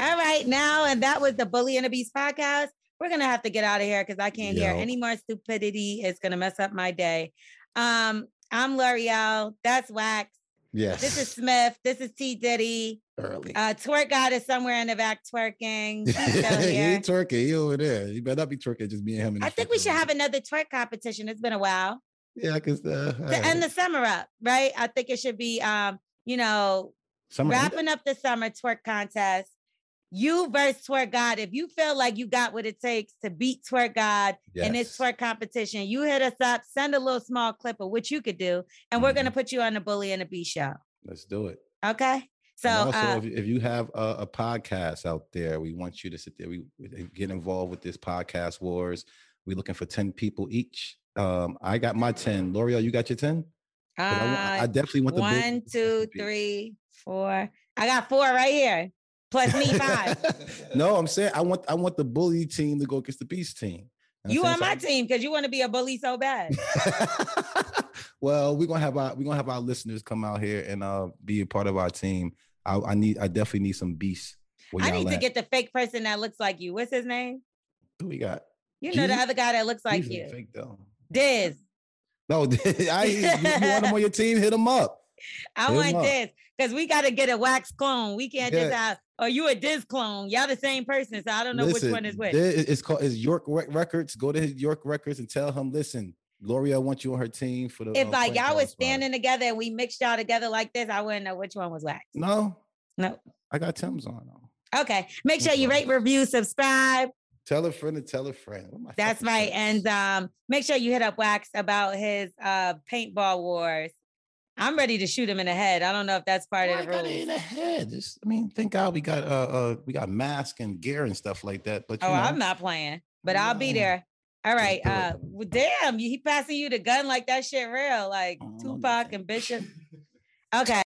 [SPEAKER 2] All right, now, and that was the Bully and the Beast podcast. We're gonna have to get out of here because I can't hear
[SPEAKER 3] Yo.
[SPEAKER 2] any more stupidity. It's gonna mess up my day. Um, I'm Lorel. That's Wax.
[SPEAKER 3] Yes.
[SPEAKER 2] This is Smith. This is T Diddy.
[SPEAKER 3] early.
[SPEAKER 2] Uh, twerk God is somewhere in the back twerking. He's still
[SPEAKER 3] he ain't twerking. He over there. He better not be twerking. Just me and him.
[SPEAKER 2] I think we should have another twerk competition. It's been a while.
[SPEAKER 3] Yeah, because uh,
[SPEAKER 2] To end the summer up, right? I think it should be um, you know,
[SPEAKER 3] summer.
[SPEAKER 2] wrapping up the summer twerk contest. You versus twerk God. If you feel like you got what it takes to beat twerk God in this
[SPEAKER 3] Yes.
[SPEAKER 2] twerk competition, you hit us up, send a little small clip of what you could do, and we're gonna
[SPEAKER 3] Mhm.
[SPEAKER 2] put you on the bully and the B show.
[SPEAKER 3] Let's do it.
[SPEAKER 2] Okay. So
[SPEAKER 3] and also,
[SPEAKER 2] uh,
[SPEAKER 3] if, if you have a, a podcast out there, we want you to sit there. We, we get involved with this podcast wars. We're looking for ten people each. Um, I got my ten. Lorel, you got your ten? I, I
[SPEAKER 2] uh,
[SPEAKER 3] definitely want the
[SPEAKER 2] one, two,
[SPEAKER 3] be-
[SPEAKER 2] I got four right here. Plus me five.
[SPEAKER 3] no, I'm saying I want I want the bully team to go against the beast team.
[SPEAKER 2] you on my team because you want to be a bully so bad.
[SPEAKER 3] well, we're gonna have our we're gonna have our listeners come out here and uh be a part of our team. I, I need I definitely need some beasts.
[SPEAKER 2] I need to get the fake person that looks like you. What's his name?
[SPEAKER 3] who we got.
[SPEAKER 2] You know the other guy that looks like
[SPEAKER 3] He's
[SPEAKER 2] you.
[SPEAKER 3] fake though.
[SPEAKER 2] Diz.
[SPEAKER 3] No, I you, you want him on your team? Hit him up.
[SPEAKER 2] I
[SPEAKER 3] Hit
[SPEAKER 2] want. Diz because we got to get a wax clone. We can't just
[SPEAKER 3] Yeah.
[SPEAKER 2] have, oh, you a Diz clone. Y'all the same person. So I don't know
[SPEAKER 3] Listen,
[SPEAKER 2] which one is which.
[SPEAKER 3] It's called it's York Records. Go to his York Records and tell him, listen, Lorel wants you on her team for the.
[SPEAKER 2] if
[SPEAKER 3] uh,
[SPEAKER 2] like y'all was
[SPEAKER 3] spot."
[SPEAKER 2] standing together and we mixed y'all together like this, I wouldn't know which one was wax.
[SPEAKER 3] No,
[SPEAKER 2] No.
[SPEAKER 3] I got Timbs on. though.
[SPEAKER 2] Okay. Make sure you rate, review, subscribe.
[SPEAKER 3] Tell a friend to tell a friend. What am I
[SPEAKER 2] That's right.
[SPEAKER 3] saying?
[SPEAKER 2] And um, make sure you hit up Wax about his uh paintball wars. I'm ready to shoot him in the head. I don't know if that's part
[SPEAKER 3] Why
[SPEAKER 2] of the
[SPEAKER 3] got in the head? Just, I mean, thank God we got uh, uh we got mask and gear and stuff like that. But you
[SPEAKER 2] Oh,
[SPEAKER 3] know,
[SPEAKER 2] I'm not playing, but I'll be there. All right. Uh, well, damn, he passing you the gun like that shit real, like
[SPEAKER 3] Oh,
[SPEAKER 2] Tupac and Bishop. Okay.